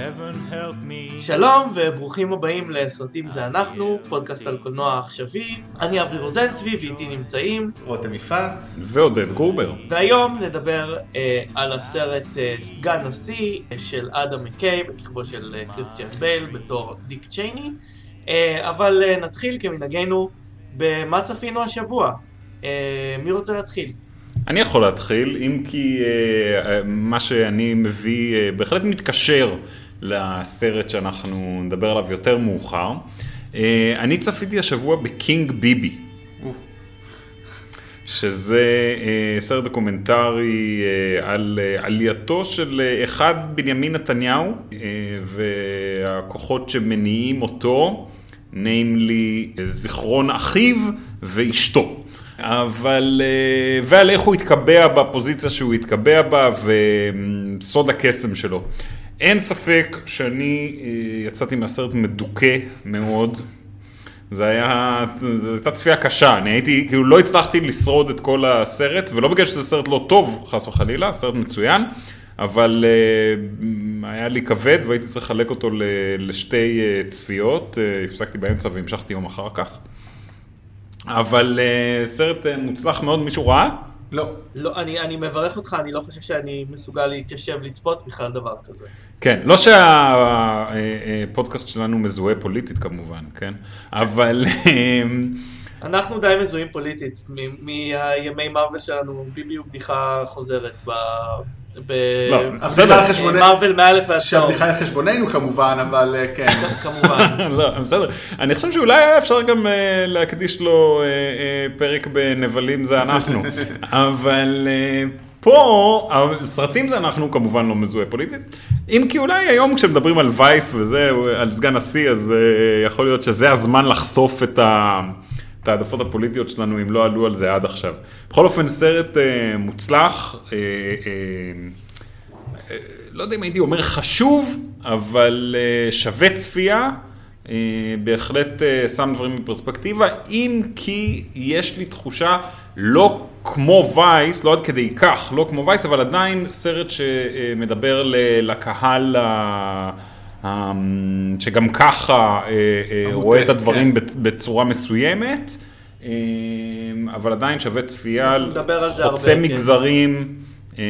Heaven help me. שלום וברוכים הבאים לסרטים זה אנחנו, פודקאסט על קולנוע עכשווי. אני אבי רוזנצבי ואיתי נמצאים, רותם יפעת. ועודד גרובר. והיום נדבר אה, על הסרט אה, סגן נשיא אה, של אדם מקיי,, בכיכובו של אה, קריסטיאן בייל בתור דיק צ'ייני. אה, אבל אה, נתחיל כמנהגנו במה צפינו השבוע. אה, מי רוצה להתחיל? אני יכול להתחיל, אם כי אה, אה, מה שאני מביא אה, בהחלט מתקשר לסרט שאנחנו נדבר עליו יותר מאוחר. אה, אני צפיתי השבוע בקינג ביבי. שזה אה, סרט דוקומנטרי אה, על עלייתו של אחד בנימין נתניהו והכוחות שמניעים אותו, namely זיכרון אחיו ואשתו. אבל, ועל איך הוא התקבע בפוזיציה שהוא התקבע בה וסוד הקסם שלו. אין ספק שאני אה, יצאתי מהסרט מדוכא מאוד. זה היה, זו הייתה צפייה קשה, אני הייתי, כאילו לא הצלחתי לשרוד את כל הסרט, ולא בגלל שזה סרט לא טוב, חס וחלילה, סרט מצוין, אבל uh, היה לי כבד והייתי צריך לחלק אותו ל, לשתי uh, צפיות, uh, הפסקתי באמצע והמשכתי יום אחר כך. אבל uh, סרט uh, מוצלח מאוד, מישהו ראה? לא. לא, אני, אני מברך אותך, אני לא חושב שאני מסוגל להתיישב לצפות בכלל דבר כזה. כן, לא שהפודקאסט שלנו מזוהה פוליטית כמובן, כן? אבל... אמ, אנחנו די מזוהים פוליטית, מ- מהימי מארוול שלנו, ביבי הוא בדיחה חוזרת ב... ב... לא, הבדיחה על חשבוננו. מארוול מאלף ועד שהבדיחה היא על חשבוננו כמובן, אבל אה, כן. כמובן. לא, בסדר. אני חושב שאולי היה אפשר גם אה, להקדיש לו אה, פרק בנבלים זה אנחנו. אבל פה, הסרטים זה אנחנו כמובן לא מזוהה פוליטית. אם כי אולי היום כשמדברים על וייס וזה, על סגן נשיא, אז אה, יכול להיות שזה הזמן לחשוף את ה... את העדפות הפוליטיות שלנו, אם לא עלו על זה עד עכשיו. בכל אופן, סרט אה, מוצלח, אה, אה, לא יודע אם הייתי אומר חשוב, אבל אה, שווה צפייה. אה, בהחלט אה, שם דברים בפרספקטיבה, אם כי יש לי תחושה לא כמו וייס, לא עד כדי כך, לא כמו וייס, אבל עדיין סרט שמדבר לקהל ה... שגם ככה אה, אה, רואה את הדברים כן. בצורה מסוימת, אה, אבל עדיין שווה צפייה, חוצה הרבה, כן. מגזרים, אה,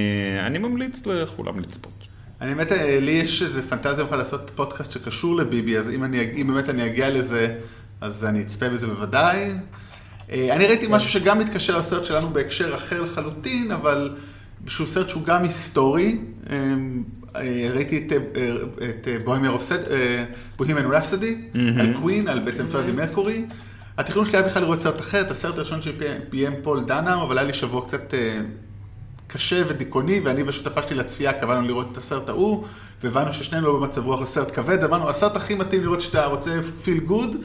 אני ממליץ לכולם לצפות. אני באמת, לי יש איזה פנטזיה בכלל לעשות פודקאסט שקשור לביבי, אז אם, אני, אם באמת אני אגיע לזה, אז אני אצפה בזה בוודאי. אה, אני ראיתי משהו שגם מתקשר לסרט שלנו בהקשר אחר לחלוטין, אבל שהוא סרט שהוא גם היסטורי. אה, אה, ראיתי את, בוהימן רפסדי, על קווין, על בעצם פרדי מרקורי. התכנון שלי היה בכלל לראות סרט אחר, את הסרט הראשון שביים פול דנאו, אבל היה לי שבוע קצת קשה ודיכאוני, ואני והשותפה שלי לצפייה קבענו לראות את הסרט ההוא, והבנו ששנינו לא במצב רוח לסרט כבד, אמרנו, הסרט הכי מתאים לראות שאתה רוצה feel good,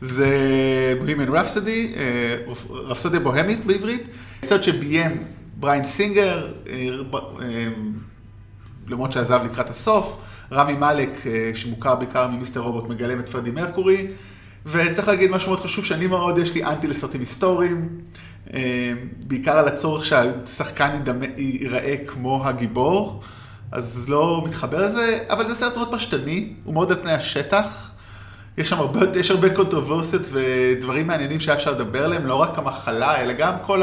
זה Bohemian Rhapsody, רפסודיה בוהמית בעברית, סרט שביים בריאן סינגר, אה, אה, למרות שעזב לקראת הסוף, רמי מאלק, אה, שמוכר בעיקר ממיסטר רובוט, מגלם את פרדי מרקורי, וצריך להגיד משהו מאוד חשוב, שאני מאוד, יש לי אנטי לסרטים היסטוריים, אה, בעיקר על הצורך שהשחקן ייראה כמו הגיבור, אז לא מתחבר לזה, אבל זה סרט מאוד פשטני, הוא מאוד על פני השטח. יש שם הרבה, יש הרבה קונטרוברסיות ודברים מעניינים שהיה אפשר לדבר עליהם, לא רק המחלה, אלא גם כל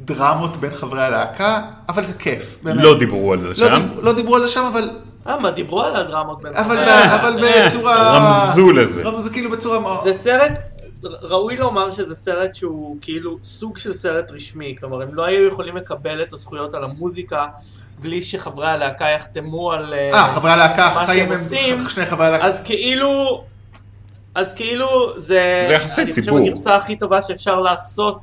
הדרמות בין חברי הלהקה, אבל זה כיף, באמת. לא דיברו על זה לא, שם. דיב, לא דיברו על זה שם, אבל, אה, מה, דיברו על הדרמות בין אבל, חברי ב, ה- אבל אה, בצורה... רמזו לזה. רמזו כאילו בצורה. זה סרט, ראוי לומר שזה סרט שהוא כאילו סוג של סרט רשמי, כלומר הם לא היו יכולים לקבל את הזכויות על המוזיקה בלי שחברי הלהקה יחתמו על אה, אה, חברי הלהקה, מה החיים שהם עושים, הם שני חברי הלהקה. אז כאילו, אז כאילו זה, זה יחסי אני ציבור. חושב הגרסה הכי טובה שאפשר לעשות.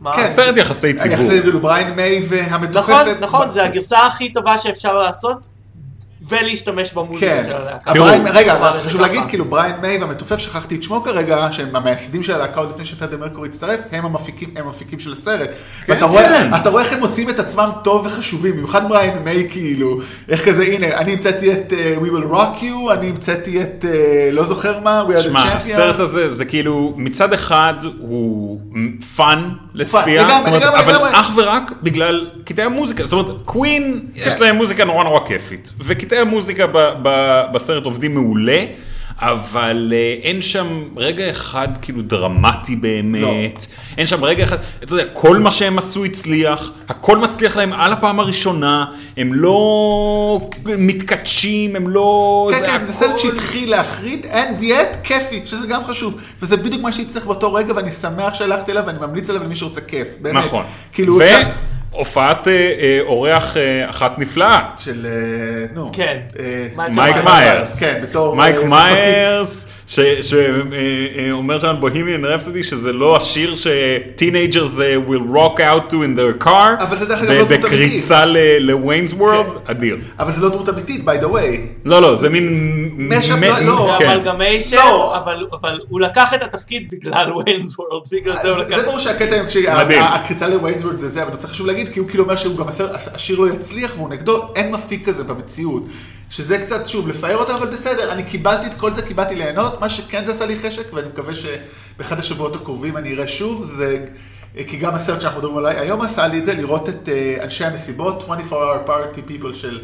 מה? כן. סרט יחסי ציבור. היחסים כאילו בריין מיי והמתופפת. נכון, נכון, זה הגרסה הכי טובה שאפשר לעשות, ולהשתמש במוזיקה כן. של הלהקה. תראו, הבריין, רגע, חשוב. להגיד, כאילו בריין מיי והמתופף, שכחתי את שמו כרגע, שהם המייסדים של הלהקה עוד לפני שפרדי מרקורי הצטרף, הם המפיקים, הם המפיקים של הסרט. ואתה רואה, כן. אתה רואה איך הם מוצאים את עצמם טוב וחשובים, במיוחד בריין מיי כאילו, איך כזה, הנה, אני המצאתי את uh, We will rock you, אני המצאתי את, uh, לא זוכר מה, We are the שמע, הסרט champions. הזה זה כאילו, מצד אחד הוא fun לצפייה, לגמרי, זאת אומרת, לגמרי, אבל לגמרי. אך ורק בגלל קטעי המוזיקה, זאת אומרת, קווין, יש כן. להם מוזיקה נורא נורא כיפית, וקטעי המוזיקה ב- ב- בסרט עובדים מעולה. אבל אה, אין שם רגע אחד כאילו דרמטי באמת, אין שם רגע אחד, אתה יודע, כל מה שהם עשו הצליח, הכל מצליח להם על הפעם הראשונה, הם לא מתכתשים, הם לא... כן, כן, זה סרט הכל- שהתחיל להחריד, and yet כיפי, שזה גם חשוב. וזה בדיוק מה שהצטרך באותו רגע, ואני שמח שהלכתי אליו, ואני ממליץ עליו למי שרוצה כיף. באמת. נכון. כאילו, אפשר- והופעת אה, אה, אורח אה, אחת נפלאה. של, נו. כן. מייק מיירס. כן, בתור... מייק מיירס, שאומר שם Bohemian Rhapsody שזה לא השיר ש-teenagers uh, will rock out to in their car, אבל זה דרך אגב לא דמות בקריצה ל Wayne's World, כן. אדיר. אבל זה לא דמות אמיתית, by the way. לא, לא, זה מין... mash-up, לא, לא. כן. amalgamation, לא. אבל הוא לקח את התפקיד בגלל Wayne's World, בגלל זה הוא זה לקח. זה ברור שהקטע עם מדהים. כשהקריצה ל Wayne's World זה זה, אבל אני רוצה חשוב להגיד, כי הוא כאילו אומר שהוא גם השיר לא יצליח והוא נגדו, אין מפיק כזה במציאות. שזה קצת, שוב, לפאר אותה, אבל בסדר, אני קיבלתי את כל זה, קיבלתי ליהנות, מה שכן זה עשה לי חשק, ואני מקווה שבאחד השבועות הקרובים אני אראה שוב, זה... כי גם הסרט שאנחנו מדברים עליו היום עשה לי את זה, לראות את uh, אנשי המסיבות, 24 hour party people של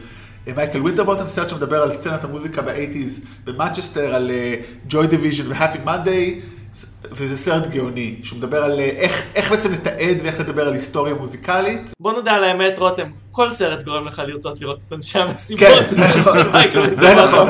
אה, מייקל ווינטרבוטם, סרט שמדבר על סצנת המוזיקה ב-80's במנצ'סטר, על ג'וי דיוויז'ן והפי מאנדייז, וזה סרט גאוני, שהוא מדבר על אה, איך, איך בעצם לתעד ואיך לדבר על היסטוריה מוזיקלית. בוא נודה על האמת, רותם, כל סרט גורם לך לרצות לראות את אנשי המסיבות. כן, זה נכון, זה. נכון,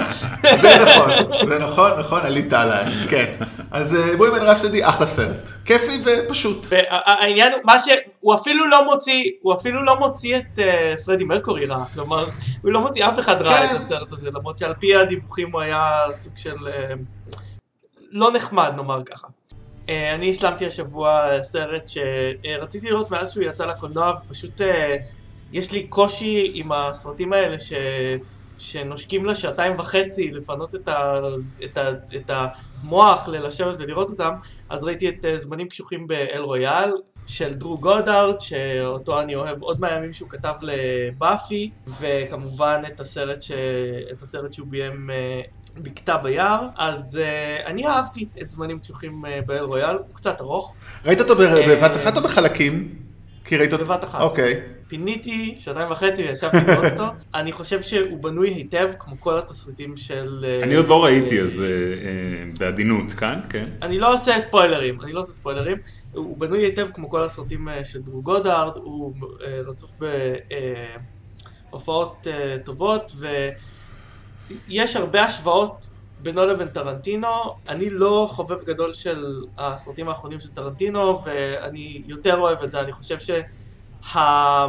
זה נכון, זה נכון, נכון, עלית עליי, כן. אז אה, בואי מן רפסדי, אחלה סרט. כיפי ופשוט. והעניין הוא, מה ש... הוא אפילו לא מוציא, הוא אפילו לא מוציא את אה, פרדי מרקורי רע, כלומר, הוא לא מוציא אף אחד רע כן. את הסרט הזה, למרות שעל פי הדיווחים הוא היה סוג של... לא נחמד, נאמר ככה. אה, אני השלמתי השבוע סרט שרציתי לראות מאז שהוא יצא לקולנוע, ופשוט אה, יש לי קושי עם הסרטים האלה ש... שנושקים לה שעתיים וחצי לפנות את, ה... את, ה... את המוח ללשבת ולראות אותם, אז ראיתי את אה, זמנים קשוחים באל רויאל של דרו גודארד, שאותו אני אוהב עוד מהימים שהוא כתב לבאפי, וכמובן את הסרט, ש... את הסרט שהוא ביים בקתה ביער, אז uh, אני אהבתי את זמנים קשוחים uh, באל רויאל, הוא קצת ארוך, ראית אותו אה, בבת אחת או בחלקים? כי ראית אותו... בבת אחת. אוקיי. פיניתי שעתיים וחצי וישבתי לראות אותו, אני חושב שהוא בנוי היטב כמו כל התסריטים של... אני עוד לא ראיתי, אז בעדינות כאן, כן. אני לא עושה ספוילרים, אני לא עושה ספוילרים, הוא בנוי היטב כמו כל הסרטים של דרו גודארד, הוא רצוף בהופעות טובות, ויש הרבה השוואות בינו לבין טרנטינו, אני לא חובב גדול של הסרטים האחרונים של טרנטינו, ואני יותר אוהב את זה, אני חושב שה...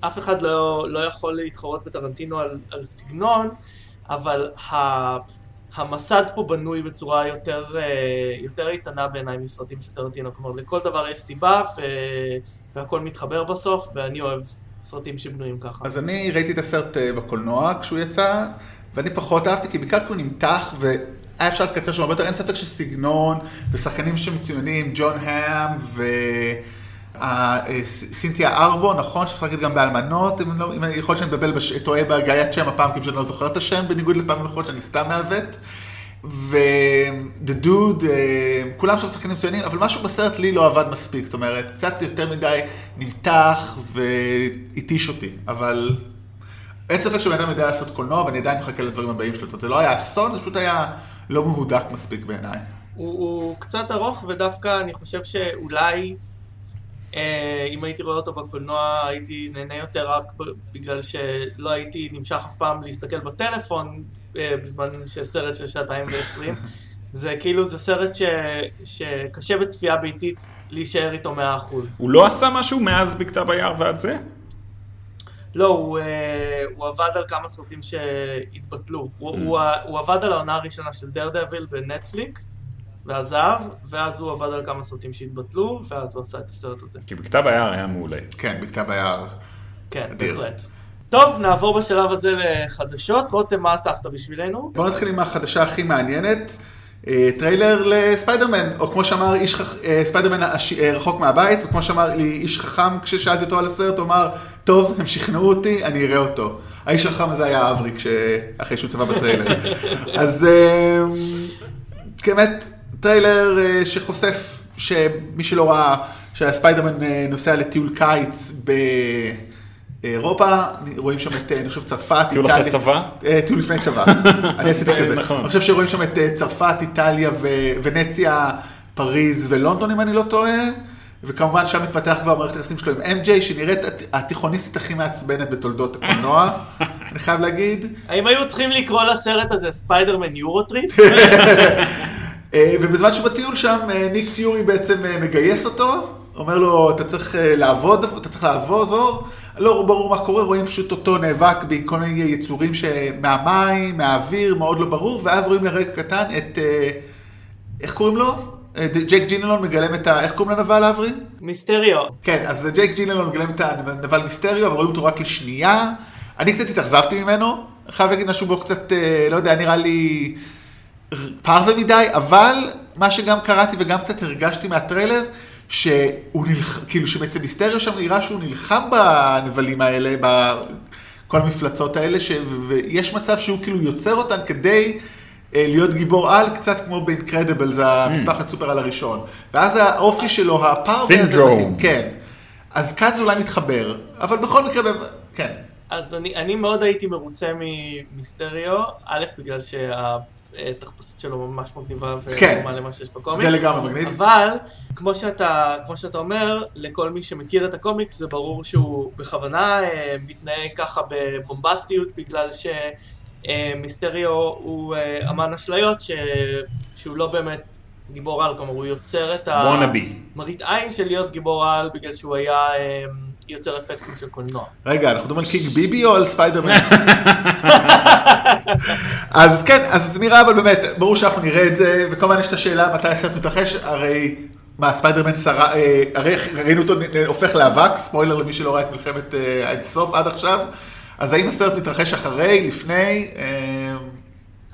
אף אחד לא, לא יכול להתחרות בטרנטינו על, על סגנון, אבל ה, המסד פה בנוי בצורה יותר, יותר איתנה בעיניי מסרטים של טרנטינו. כלומר, לכל דבר יש סיבה ו, והכל מתחבר בסוף, ואני אוהב סרטים שבנויים ככה. אז אני ראיתי את הסרט אה, בקולנוע כשהוא יצא, ואני פחות אהבתי, כי בעיקר כי הוא נמתח, והיה אפשר לקצר שם הרבה יותר, אין ספק שסגנון, ושחקנים שמצוינים, ג'ון האם, ו... אה, סינתיה ארבו, נכון, שמשחקת גם באלמנות, אם לא- יכול להיות שאני מבלבל, טועה בהגיית שם הפעם, כי אני לא זוכר את השם, בניגוד לפעמים אחרות שאני סתם מעוות. ו-The Dude, אה, כולם שם שחקנים מצוינים, אבל משהו בסרט לי לא עבד מספיק, זאת אומרת, קצת יותר מדי נמתח והתיש אותי, אבל אין ספק שבן אדם יודע לעשות קולנוע, ואני עדיין מחכה לדברים הבאים שלו. זה לא היה אסון, זה פשוט היה לא מהודק מספיק בעיניי. הוא, הוא קצת ארוך, ודווקא אני חושב שאולי אה, אם הייתי רואה אותו בקולנוע הייתי נהנה יותר רק בגלל שלא הייתי נמשך אף פעם להסתכל בטלפון אה, בזמן שסרט של שעתיים ועשרים. זה כאילו, זה סרט ש, שקשה בצפייה ביתית להישאר איתו מאה אחוז. הוא לא עשה משהו מאז בכתב היער ועד זה? לא, הוא, אה, הוא עבד על כמה סרטים שהתבטלו. הוא, הוא, הוא עבד על העונה הראשונה של דר דביל בנטפליקס, ועזב, ואז הוא עבד על כמה סרטים שהתבטלו, ואז הוא עשה את הסרט הזה. כי בכתב היער היה מעולה. כן, בכתב היער. כן, אדיר. בהחלט. טוב, נעבור בשלב הזה לחדשות. רותם, מה אספת בשבילנו? בואו נתחיל עם החדשה הכי מעניינת. אה, טריילר לספיידרמן, או כמו שאמר איש חכ... אה, ספיידרמן. אה, רחוק מהבית, וכמו שאמר לי איש חכם כששאלתי אותו על הסרט, הוא אמר, טוב, הם שכנעו אותי, אני אראה אותו. האיש החכם הזה היה אברי. אחרי שהוא צפה בטריילר. אז באמת, טריילר שחושף, שמי שלא ראה, שהספיידרמן נוסע לטיול קיץ ב... אירופה, רואים שם את, אני חושב, צרפת, טיול אחרי צבא? אה, טיול לפני צבא, אני עשיתי כזה. נכון. אני חושב שרואים שם את אה, צרפת, איטליה וונציה, פריז ולונדון, אם אני לא טועה. וכמובן שם מתפתח כבר מערכת היחסים שלו עם MJ, שנראית הת- התיכוניסטית הכי מעצבנת בתולדות הקולנוע, אני חייב להגיד. האם היו צריכים לקרוא לסרט הזה ספיידרמן Eurotrip? אה, ובזמן שהוא בטיול שם, ניק פיורי בעצם מגייס אותו, אומר לו, אתה צריך לעבוד, אתה צריך לעבור, לא ברור מה קורה, רואים פשוט אותו נאבק בכל מיני יצורים מהמים, מהאוויר, מאוד לא ברור, ואז רואים לרגע קטן את, אה, איך קוראים לו? אה, ג'ייק ג'ינלון מגלם את ה... איך קוראים לנבל אברי? מיסטריו. כן, אז ג'ייק ג'ינלון מגלם את הנבל מיסטריו, אבל רואים אותו רק לשנייה. אני קצת התאכזבתי ממנו, חייב להגיד משהו בו קצת, אה, לא יודע, נראה לי פרווה מדי, אבל מה שגם קראתי וגם קצת הרגשתי מהטריילר, שהוא נלחם, כאילו שבעצם מיסטריו שם נראה שהוא נלחם בנבלים האלה, בכל המפלצות האלה, ש... ויש מצב שהוא כאילו יוצר אותן כדי אה, להיות גיבור על, קצת כמו באינקרדיבל, זה המסמך הסופר על הראשון. ואז האופי שלו, הפרווה הזה סינדרום. מתאים, כן. אז כאן זה אולי מתחבר, אבל בכל מקרה, כן. אז אני, אני מאוד הייתי מרוצה ממיסטריו, א', בגלל שהתחפושת שלו ממש מגניבה כן. ודומה למה שיש בקומיקס. זה לגמרי מגניב. אבל, כמו שאתה, כמו שאתה אומר, לכל מי שמכיר את הקומיקס, זה ברור שהוא בכוונה אה, מתנהג ככה בבומבסטיות, בגלל שמיסטריו הוא אה, אמן אשליות, ש... שהוא לא באמת גיבור על, כלומר הוא יוצר את wannabe. מראית עין של להיות גיבור על, בגלל שהוא היה אה, יוצר אפקטים של קולנוע. רגע, אנחנו מדברים על קינג ביבי או על ספיידרמן? אז כן, אז זה נראה אבל באמת, ברור שאנחנו נראה את זה, וכמובן יש את השאלה מתי הסרט מתרחש, הרי, מה, ספיידרמן שרד, אה, הרי ראינו אותו נ- הופך לאבק, ספוילר למי שלא ראה את מלחמת אה, האינסוף עד עכשיו, אז האם הסרט מתרחש אחרי, לפני? אה,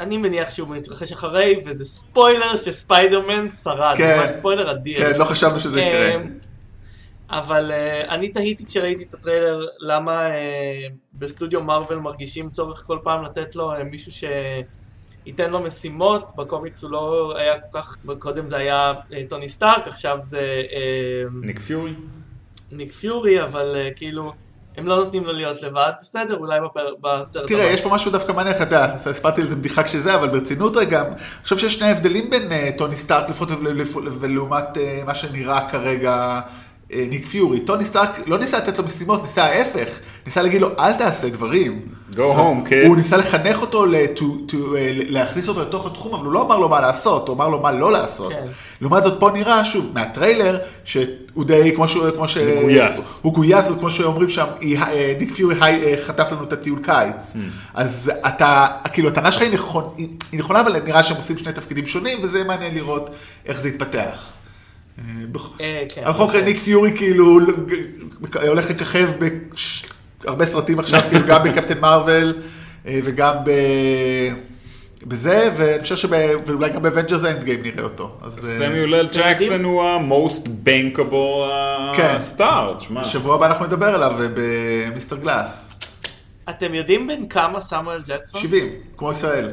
אני מניח שהוא מתרחש אחרי, וזה ספוילר שספיידרמן שרד. כן. ספוילר אדיר. כן, לא חשבנו שזה יקרה. אבל אה, אני תהיתי כשראיתי את הטריילר, למה אה, בסטודיו מרוויל מרגישים צורך כל פעם לתת לו אה, מישהו שייתן לו משימות, בקומיקס הוא לא היה כל כך, קודם זה היה אה, טוני סטארק, עכשיו זה אה, ניק פיורי. ניק פיורי, אבל אה, כאילו, הם לא נותנים לו להיות לבד, בסדר, אולי בפר- בסרט תראה, יש פה משהו דווקא מעניין, אתה יודע, סיפרתי על זה בדיחה כשזה, אבל ברצינות רגע, אני חושב שיש שני הבדלים בין אה, טוני סטארק לפחות ול- ולעומת אה, מה שנראה כרגע ניק פיורי. טוני סטארק לא ניסה לתת לו משימות, ניסה ההפך, ניסה להגיד לו, אל תעשה דברים. Go home, כן. הוא ניסה לחנך אותו, ל- to- to, אה, להכניס אותו לתוך התחום, אבל הוא לא אמר לו מה לעשות, הוא אמר לו מה לא לעשות. כן. לעומת זאת, פה נראה, שוב, מהטריילר, שהוא די, כמו שהוא, כמו ש... מגויס. הוא גויס, וכמו שאומרים שם, אה, ניק פיורי היי, אה, חטף לנו את הטיול קיץ. אז אתה, כאילו, הטענה שלך היא היא נכונה, אבל נראה שהם עושים שני תפקידים שונים, וזה מעניין לראות איך זה יתפתח. אה, אה, כן. על חוק ניק פיורי כאילו הולך לככב בהרבה סרטים עכשיו, כאילו גם בקפטן מרוויל אה, וגם ב... בזה, ואני חושב שאולי גם ב Avengers Endgame נראה אותו. סמיול אל ג'קסון הוא ה-most bankable כן. star, תשמע. בשבוע הבא אנחנו נדבר עליו במיסטר גלאס. אתם יודעים בן כמה סמואל ג'קסון? 70, כמו ישראל.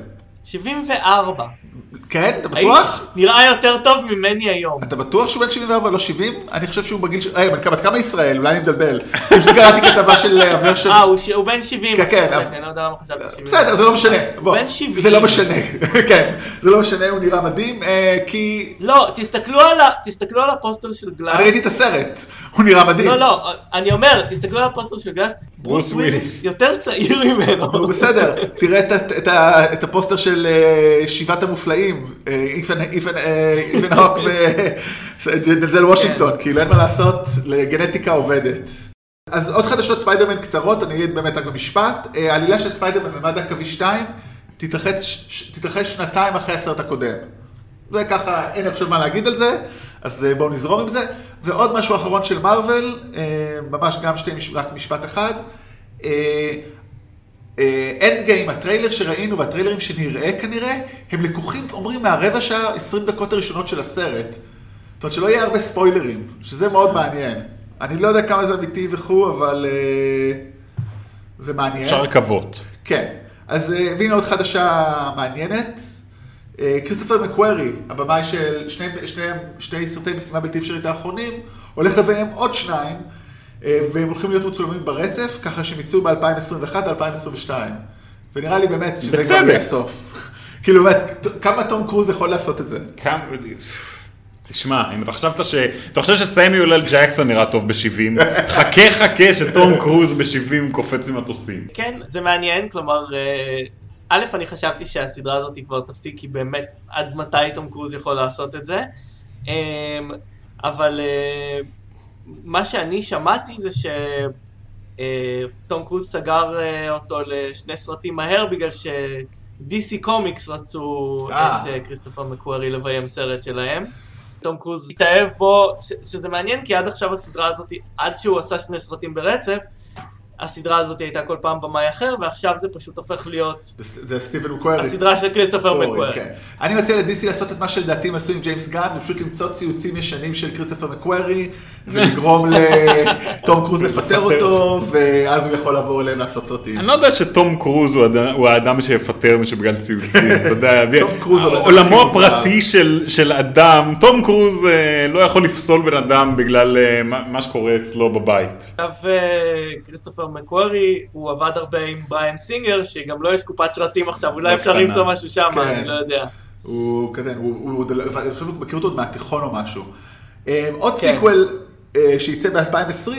74. כן, אתה האיש בטוח? נראה יותר טוב ממני היום. אתה בטוח שהוא בן 74 לא 70? אני חושב שהוא בגיל... ש- רגע, בת כמה- בת כמה ישראל? אולי אני מבלבל. פשוט קראתי כתבה של אה, אבנר של... אה, הוא בן 70. כן, כן, אבל- אני לא יודע למה חשבתי 70. בסדר, זה לא משנה. בוא, בן 70. זה לא משנה. כן, זה לא משנה, הוא נראה מדהים, אה, כי... לא, תסתכלו על הפוסטר של גלאס. אני ראיתי את הסרט, הוא נראה מדהים. לא, לא, אני אומר, תסתכלו על הפוסטר של גלאס, ברוס וויליס. יותר צעיר ממנו. נו, בסדר, תראה את הפוסטר של אה, שבעת המופלאים, אה, איפן- אה, איתן הוק ודנזל וושינגטון, כאילו אין מה לעשות, הגנטיקה עובדת. אז עוד חדשות ספיידרמן קצרות, אני אגיד באמת רק במשפט. העלילה של ספיידרמן במימד העכביש 2 תתרחש ש- תתרחש שנתיים אחרי הסרט הקודם. זה ככה, אין לי עכשיו מה להגיד על זה, אז אה, בואו נזרום עם זה. ועוד משהו אחרון של מארוול, אה, ממש גם שתי, רק משפט אחד. Endgame, הטריילר שראינו והטריילרים שנראה כנראה, הם לקוחים, אומרים, מהרבע שעה, 20 דקות הראשונות של הסרט. זאת אומרת שלא יהיה הרבה ספוילרים, שזה מאוד מעניין. אני לא יודע כמה זה אמיתי וכו', אבל אה, זה מעניין. אפשר לקוות. כן. אז אה, והנה עוד חדשה מעניינת. אה, כריסטופר מקוורי, הבמאי של שני, שני, שני סרטי משימה בלתי אפשרית האחרונים, הולך לביים עוד שניים. אה, והם הולכים להיות מצולמים ברצף, ככה שהם יצאו ב-2021-2022. ונראה לי באמת שזה בצדק. כבר יהיה הסוף. כאילו באמת, כמה תום קרוז יכול לעשות את זה? כמה... תשמע, אם אתה חשבת ש... אתה חושב שסמיול אל ג'קסון נראה טוב ב-70, חכה חכה שטום קרוז ב-70 קופץ ממטוסים. כן, זה מעניין, כלומר, אה, א', אני חשבתי שהסדרה הזאת כבר תפסיק, כי באמת, עד מתי תום קרוז יכול לעשות את זה. אמ, אבל אה, מה שאני שמעתי זה שתום קרוז סגר אה, אותו לשני סרטים מהר, בגלל ש-DC קומיקס רצו אה. את אה, כריסטופר מקוורי לביים סרט שלהם. תום קרוז התאהב בו, ש- שזה מעניין כי עד עכשיו הסדרה הזאת, עד שהוא עשה שני סרטים ברצף, הסדרה הזאת הייתה כל פעם במאי אחר, ועכשיו זה פשוט הופך להיות זה, סטיבן מקוורי. הסדרה של כריסטופר מקוורי. כן. אני מציע ל DC לעשות את מה שלדעתי הם עשו עם ג'יימס גן, ופשוט למצוא ציוצים ישנים של כריסטופר מקוורי, ולגרום לתום קרוז לפטר אותו, ואז הוא יכול לעבור אליהם לעשות סרטים. אני לא יודע שתום קרוז הוא האדם- שיפטר מישהו בגלל ציוצים, אתה יודע, עולמו. הפרטי של של אדם, תום קרוז אה, לא יכול לפסול בן אדם בגלל אה, מה שקורה אצלו בבית. עכשיו אה, כריסטופר מקוורי, הוא עבד הרבה עם בריאן סינגר, שגם לו יש קופת שרצים עכשיו, אולי אפשר. למצוא משהו שם, כן. אני לא יודע. הוא כזה, הוא, הוא, הוא, אני חושב שהוא מכיר אותו עוד מהתיכון או משהו. עוד כן. סיקוול שייצא ב-2020,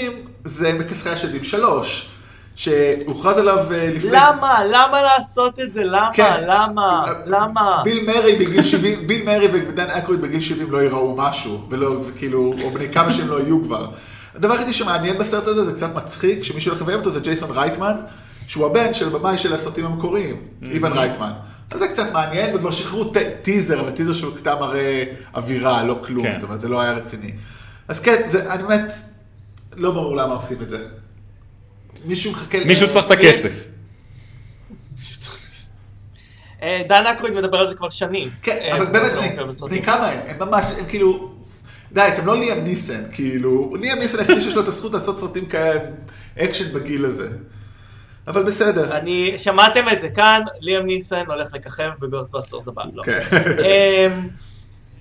זה מכסחי השדים 3, שהוכרז עליו אה, לפני... למה? למה לעשות את זה? למה? כן. למה? למה? ביל מרי בגיל 70, ביל מרי ודן אקרויד בגיל 70 לא יראו משהו, ולא, וכאילו, או בני כמה שהם לא יהיו כבר. הדבר היחידי שמעניין בסרט הזה, זה קצת מצחיק, שמי שהולך לביים אותו זה ג'ייסון רייטמן, שהוא הבן של במאי של הסרטים המקוריים, איוון רייטמן. אז זה קצת מעניין, וכבר שחררו טיזר, אבל טיזר שהוא סתם מראה אווירה, לא כלום, כן. זאת אומרת, זה לא היה רציני. אז כן, זה, אני באמת, לא ברור למה עושים את זה. מישהו מחכה... מישהו צריך את הכסף. אה, דן אקרויד מדבר על זה כבר שנים. כן, אה, אבל זה באמת, לא בני- כמה הם? הם ממש, הם כאילו... די, אתם לא ליאם ניסן, כאילו... ליאם ניסן היחידי שיש לו את הזכות לעשות סרטים כאלה, אקשן בגיל הזה. אבל בסדר. אני, שמעתם את זה כאן, ליאם ניסן הולך לככב ב Ghostbusters הבא, לא.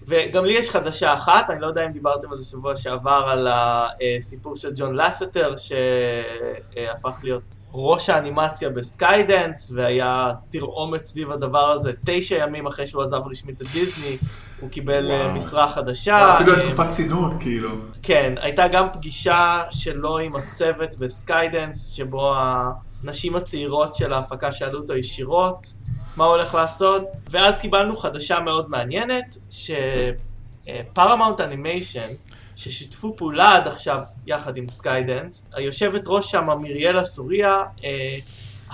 וגם לי יש חדשה אחת, אני לא יודע אם דיברתם על זה שבוע שעבר, על הסיפור של ג'ון לסטר, שהפך להיות ראש האנימציה ב Skydance, והיה תרעומת סביב הדבר הזה, תשע ימים אחרי שהוא עזב רשמית את דיסני, הוא קיבל אה, וואו. משרה חדשה. אפילו אין אה, תקופת צינון, כאילו. כן, הייתה גם פגישה שלו עם הצוות ב Skydance, שבו הנשים הצעירות של ההפקה שאלו אותו ישירות מה הוא הולך לעשות, ואז קיבלנו חדשה מאוד מעניינת, ש Paramount Animation, ששיתפו פעולה עד עכשיו יחד עם Skydance, היושבת ראש שם, מיריי סוריה, אה,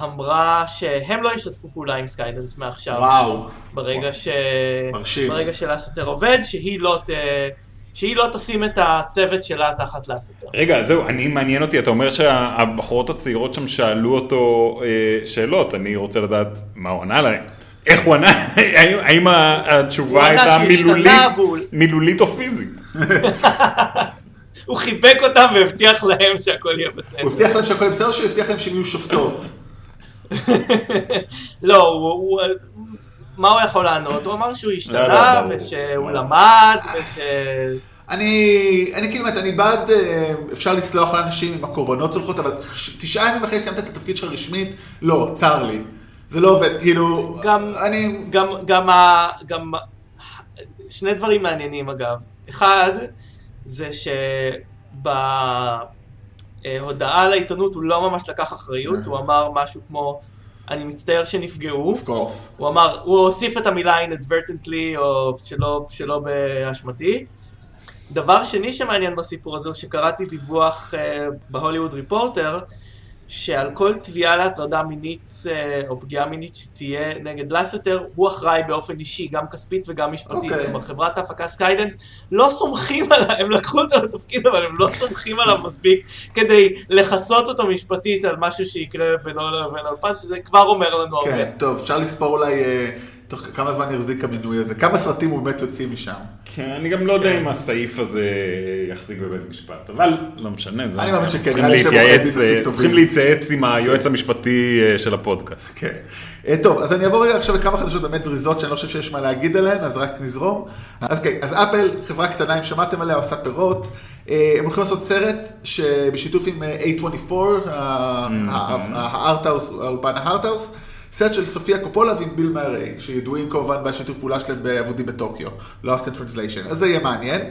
אמרה שהם לא ישתפו פעולה עם Skydance מעכשיו. וואו. ברגע ש... מרשים. ברגע שלאסטר עובד, שהיא לא, ת... שהיא לא תשים את הצוות שלה תחת לאסטר. רגע, זהו, אני מעניין אותי, אתה אומר שהבחורות הצעירות שם שאלו אותו אה, שאלות, אני רוצה לדעת מה הוא ענה להם. איך הוא ענה? האם- האם התשובה הייתה מילולית, מילולית או פיזית? הוא חיבק אותם והבטיח להם שהכל יהיה בסדר. הוא הבטיח להם שהכל בסדר, שהוא הבטיח להם שהם יהיו שופטות. לא, הוא, הוא, מה הוא יכול לענות? הוא אמר שהוא לא, השתנה, לא, ברור. ושהוא למד, וש... אני, אני כאילו, אני בעד, אה, אפשר לסלוח לאנשים אם הקורבנות הולכות, אבל תשעה ימים אחרי שסיימת את התפקיד שלך רשמית, לא, צר לי. זה לא עובד, כאילו, גם- אני, גם, גם, ה, גם שני דברים מעניינים אגב. אחד, זה שבהודעה לעיתונות הוא לא ממש לקח אחריות, הוא אמר משהו כמו, אני מצטער שנפגעו. of course. הוא אמר, הוא הוסיף את המילה inadvertently, או שלא, שלא באשמתי. דבר שני שמעניין בסיפור הזה הוא שקראתי דיווח uh, בהוליווד ריפורטר, שעל כל תביעה להטרדה מינית uh, או פגיעה מינית שתהיה נגד לסטר, הוא אחראי באופן אישי, גם כספית וגם משפטית. אוקיי. כלומר, חברת ההפקה סקיידנס לא סומכים עליו, הם לקחו אותו לתפקיד, אבל הם לא סומכים עליו מספיק כדי לכסות אותו משפטית על משהו שיקרה בינו לבין האולפן, שזה כבר אומר לנו הרבה. כן, טוב, אפשר לספור אולי אה, תוך כמה זמן יחזיק המינוי הזה, כמה סרטים הוא באמת יוציא משם. כן, אני גם לא יודע אם הסעיף הזה יחזיק בבית משפט, אבל לא משנה, זה- אני מאמין שכן, צריכים להתייעץ, אה. צריכים להתייעץ עם היועץ המשפטי אה, של הפודקאסט. כן. אה, טוב, אז אני אעבור רגע עכשיו לכמה חדשות באמת זריזות שאני לא חושב שיש מה להגיד עליהן, אז רק נזרום. אז כן, אז אפל, חברה קטנה, אם שמעתם עליה, עושה פירות. אה, הם הולכים לעשות סרט שבשיתוף עם אה, A24, הארטהאוס, האולפן הארטהאוס, סרט של סופיה קופולה ועם ביל מארי, שידועים כמובן בשיתוף פעולה שלהם בעבודים בטוקיו, Lost in Translation, אז זה יהיה מעניין.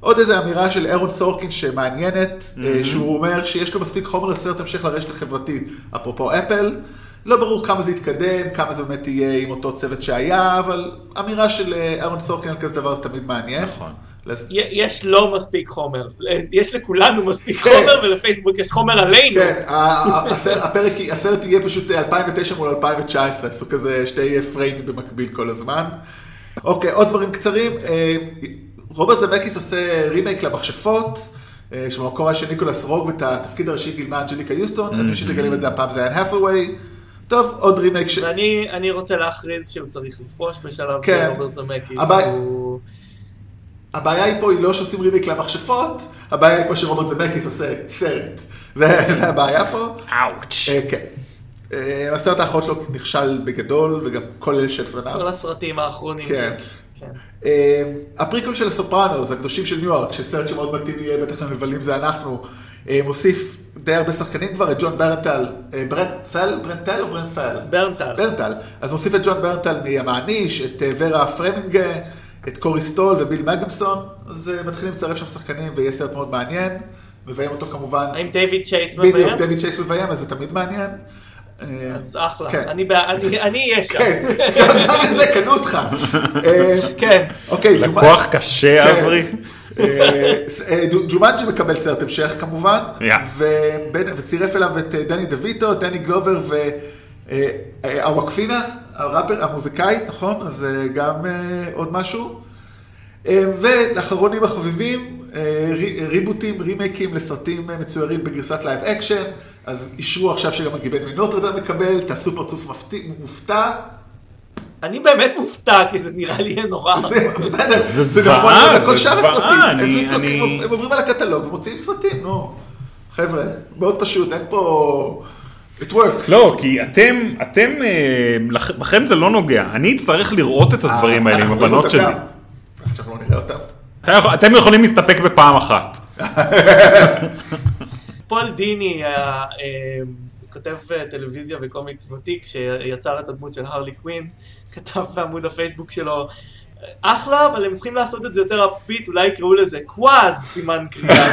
עוד איזו אמירה של אירון סורקין שמעניינת, mm-hmm. שהוא אומר שיש לו מספיק חומר לסרט המשך לרשת החברתית, אפרופו אפל. לא ברור כמה זה יתקדם, כמה זה באמת יהיה עם אותו צוות שהיה, אבל אמירה של אהרון סורקין על כזה דבר זה תמיד מעניין. נכון. יש לא מספיק חומר, יש לכולנו מספיק כן. חומר ולפייסבוק יש חומר עלינו. כן, הפרק, הסרט יהיה פשוט 2009 מול 2019, עשו כזה שתי פריימים במקביל כל הזמן. אוקיי, עוד דברים קצרים. אה, רוברט זמקיס עושה רימייק למכשפות. אה, שבמקור היה של ניקולס רוג ואת התפקיד הראשי גילמה אנג'ליקה יוסטון, אז מי שתגלים את זה הפעם זה היה האת'אוויי. טוב, עוד רימייק ש... ואני רוצה להכריז שהוא צריך לפרוש בשלב כן. רוברט זמקיס. הבעיה היא פה היא לא שעושים רימייק למכשפות, הבעיה היא פה שרוברט זמקיס עושה סרט. זה, זה הבעיה פה. אאוץ'. אה, כן. אה, הסרט האחרון שלו נכשל בגדול, וגם כל אלה שלפניו. כל הסרטים האחרונים. כן. כן. אה, הפריקוול של הסופרנוס, הקדושים של ניוארק, שסרט שמאוד מתאים יהיה בטח למבלים זה אנחנו, אה, מוסיף די הרבה שחקנים כבר, את ג'ון ברנטל, אה, ברנטל, ברנטל או ברנטל? ברנטל. ברנטל. אז מוסיף את ג'ון ברנטל מהמעניש, את ורה פרמיגה, את קורי סטול ובילי מגנוסן, אז מתחילים לצרף שם שחקנים ויהיה סרט מאוד מעניין. מביים אותו כמובן. האם דיוויד צ'ייס מביים? בדיוק, דיוויד צ'ייס מביים, אז זה תמיד מעניין. אז אחלה, כן. אני אהיה שם. כן, גם את זה קנו אותך. כן. אוקיי, לקוח קשה, כן. אברי. אה, אה, ג'ומנג'י מקבל סרט המשך כמובן, וצירף אליו את אה, דני דה ויטו, דני גלובר ואווקפינה, הראפר, המוזיקאית, נכון? אז גם עוד משהו. ולאחרונים החביבים, ריבוטים, רימייקים לסרטים מצוירים בגרסת live action, אז אישרו עכשיו שגם הגיבן מנוטרדאם מקבל, תעשו פרצוף מופתע. אני באמת מופתע, כי זה נראה לי נורא. בסדר, זה זוועה, זה זוועה. הם עוברים על הקטלוג ומוציאים סרטים, נו. חבר'ה, מאוד פשוט, אין פה... It works. לא, כי אתם, אתם, אה, לכם זה לא נוגע. אני אצטרך לראות את הדברים האלה עם הבנות שלי. עכשיו לא נראה אותם. אתם יכולים להסתפק בפעם אחת. פול דיני, אה, כותב אה, טלוויזיה וקומיקס ותיק, שיצר את הדמות של הרלי קווין, כתב בעמוד הפייסבוק שלו, אחלה, אבל הם צריכים לעשות את זה יותר אפית, אולי יקראו לזה קוואז, סימן קריאה.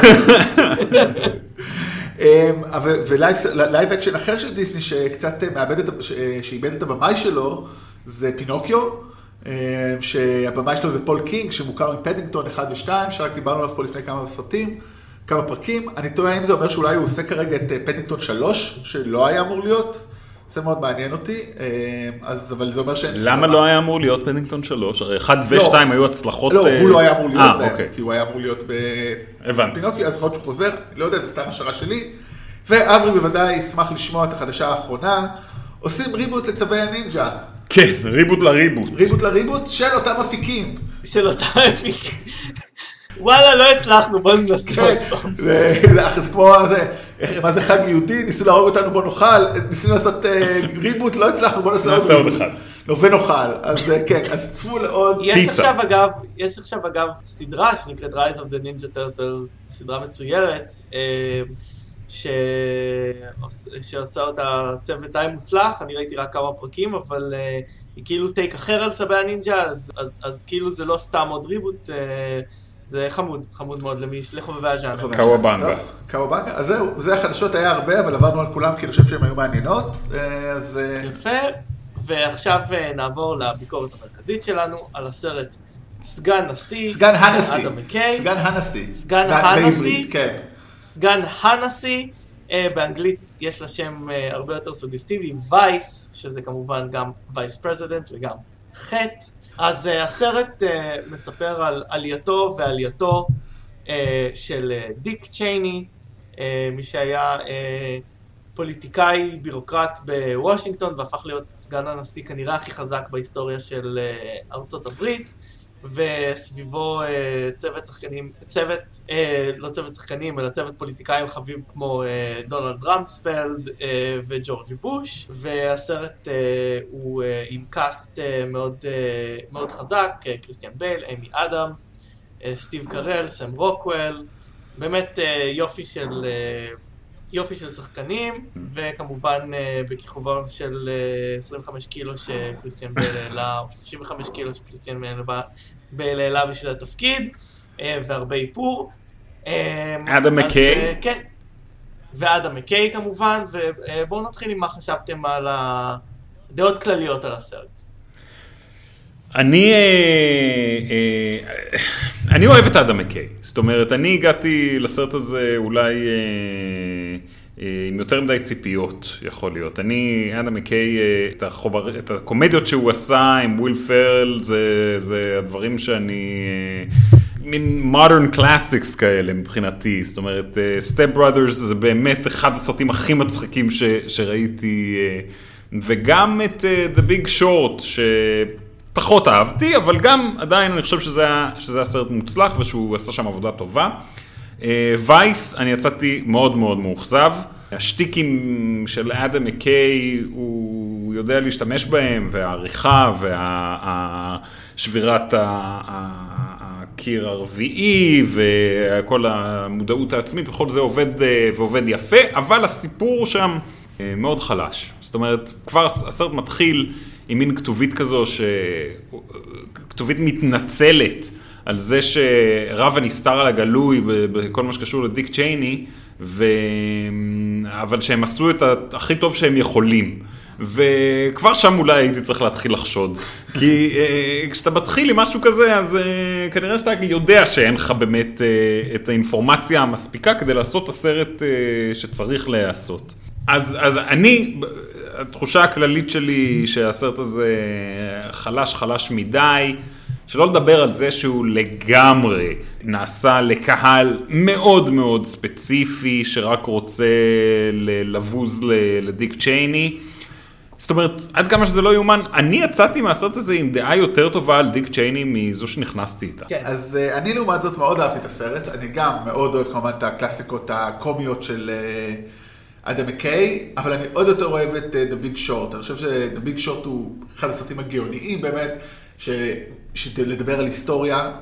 אמ, ו live action אחר של דיסני שקצת מאבד את, שאיבד את הבמאי שלו, זה פינוקיו, אמ, שהבמאי שלו זה פול קינג, שמוכר עם פדינגטון 1 ו-2, שרק דיברנו עליו פה לפני כמה סרטים. כמה פרקים, אני תוהה אם זה אומר שאולי הוא עושה כרגע את פדינגטון 3, שלא היה אמור להיות. זה מאוד מעניין אותי, אה, אז, אבל זה אומר שאין... למה לא היה אמור להיות פדינגטון 3? הרי 1 ו-2 לא. היו הצלחות... לא, הוא לא היה אמור להיות אה, בהם, אוקיי. כי הוא היה אמור להיות בפינוקי, אז יכול להיות שהוא חוזר, לא יודע, זה סתם השערה שלי. ואברי בוודאי ישמח לשמוע את החדשה האחרונה. עושים ריבוט לצווי הנינג'ה. כן, ריבוט לריבוט. ריבוט לריבוט של אותם אפיקים. של אותם אפיקים. וואלה, לא הצלחנו, בוא ננסה כן. זה כמו, מה זה חג יהודי, ניסו להרוג אותנו, בוא נאכל, ניסינו לעשות אה, ריבוט, לא הצלחנו, בוא נעשה עוד אחד. ונאכל, אז אה, כן, אז צפו לעוד פיצה. יש עכשיו אגב, יש עכשיו אגב סדרה שנקראת Rise of the Ninja Turtles, סדרה מצוירת, אה, שעושה אותה צוות די מוצלח, אני ראיתי רק כמה פרקים, אבל היא כאילו take אחר על צבי הנינג'ה, אז כאילו זה לא סתם עוד ריבוט. זה חמוד, חמוד מאוד למי לחובבי הז'אנר. קוואבנגה. קוואבנגה, אז זהו, זה החדשות היה הרבה, אבל עברנו על כולם כי אני חושב שהן היו מעניינות, אה, אז... אה, יפה, ועכשיו אה, נעבור לביקורת המרכזית שלנו, על הסרט סגן נשיא. סגן הנשיא. סגן הנשיא. סגן הנשיא. כן. סגן הנשיא. באנגלית יש לה שם הרבה יותר סוגסטיבי, Vice, שזה כמובן גם vice president וגם חטא. אז uh, הסרט uh, מספר על עלייתו ועלייתו uh, של דיק צ'ייני, uh, מי שהיה uh, פוליטיקאי, בירוקרט בוושינגטון והפך להיות סגן הנשיא כנראה הכי חזק בהיסטוריה של uh, ארצות הברית. וסביבו אה, צוות שחקנים, צוות, אה, לא צוות שחקנים, אלא צוות פוליטיקאים חביב כמו אה, דונלד רמספלד וג'ורג' בוש, והסרט הוא עם קאסט מאוד, מאוד חזק, קריסטיאן בייל, איימי אדמס, סטיב קרל, סם רוקוול, באמת אה, יופי של... אה, יופי של שחקנים, וכמובן בכיכובם של 25 קילו שקריסטיאן בייל העלה, או 35 קילו שקריסטיאן בייל העלה בשביל התפקיד, והרבה איפור. אדם מקיי? כן. ואדם מקיי כמובן, ובואו נתחיל עם מה חשבתם על הדעות כלליות על הסרט. אני, אה, אה, אני אוהב את אדם מקיי, זאת אומרת, אני הגעתי לסרט הזה אולי אה, עם יותר מדי ציפיות, יכול להיות. אני, אדם מקיי, את, החובר, את הקומדיות שהוא עשה עם וויל פרל, זה, זה הדברים שאני... מין modern classics כאלה מבחינתי, זאת אומרת, סטפ בראדרס זה באמת אחד הסרטים הכי מצחיקים ש, שראיתי, וגם את The Big Short, ש... פחות אהבתי, אבל גם עדיין אני חושב שזה היה, שזה היה סרט מוצלח ושהוא עשה שם עבודה טובה. אה, וייס, אני יצאתי מאוד מאוד מאוכזב. השטיקים של אדם מקיי, הוא יודע להשתמש בהם, והעריכה, ושבירת הקיר הרביעי, וכל המודעות העצמית וכל זה עובד אה, ועובד יפה, אבל הסיפור שם אה, מאוד חלש. זאת אומרת, כבר הסרט מתחיל עם מין כתובית כזו, ש... כתובית מתנצלת על זה שרב הנסתר על הגלוי בכל מה שקשור לדיק צ'ייני, ו... אבל שהם עשו את הכי טוב שהם יכולים. וכבר שם אולי הייתי צריך להתחיל לחשוד. כי uh, כשאתה מתחיל עם משהו כזה, אז uh, כנראה שאתה יודע שאין לך באמת uh, את האינפורמציה המספיקה כדי לעשות את הסרט שצריך להיעשות. אז, אז אני, התחושה הכללית שלי שהסרט הזה חלש חלש מדי, שלא לדבר על זה שהוא לגמרי נעשה לקהל מאוד מאוד ספציפי, שרק רוצה לבוז לדיק צ'ייני. זאת אומרת, עד כמה שזה לא יאומן, אני יצאתי מהסרט הזה עם דעה יותר טובה על דיק צ'ייני מזו שנכנסתי איתה. כן. אז uh, אני לעומת זאת מאוד אהבתי את הסרט, אני גם מאוד אוהב כמובן את הקלאסיקות הקומיות של... Uh... אדם מקיי, אבל אני עוד יותר אוהב את uh, The Big Short. אני חושב ש-The Big Short הוא אחד הסרטים הגאוניים באמת, ש... שלדבר על היסטוריה,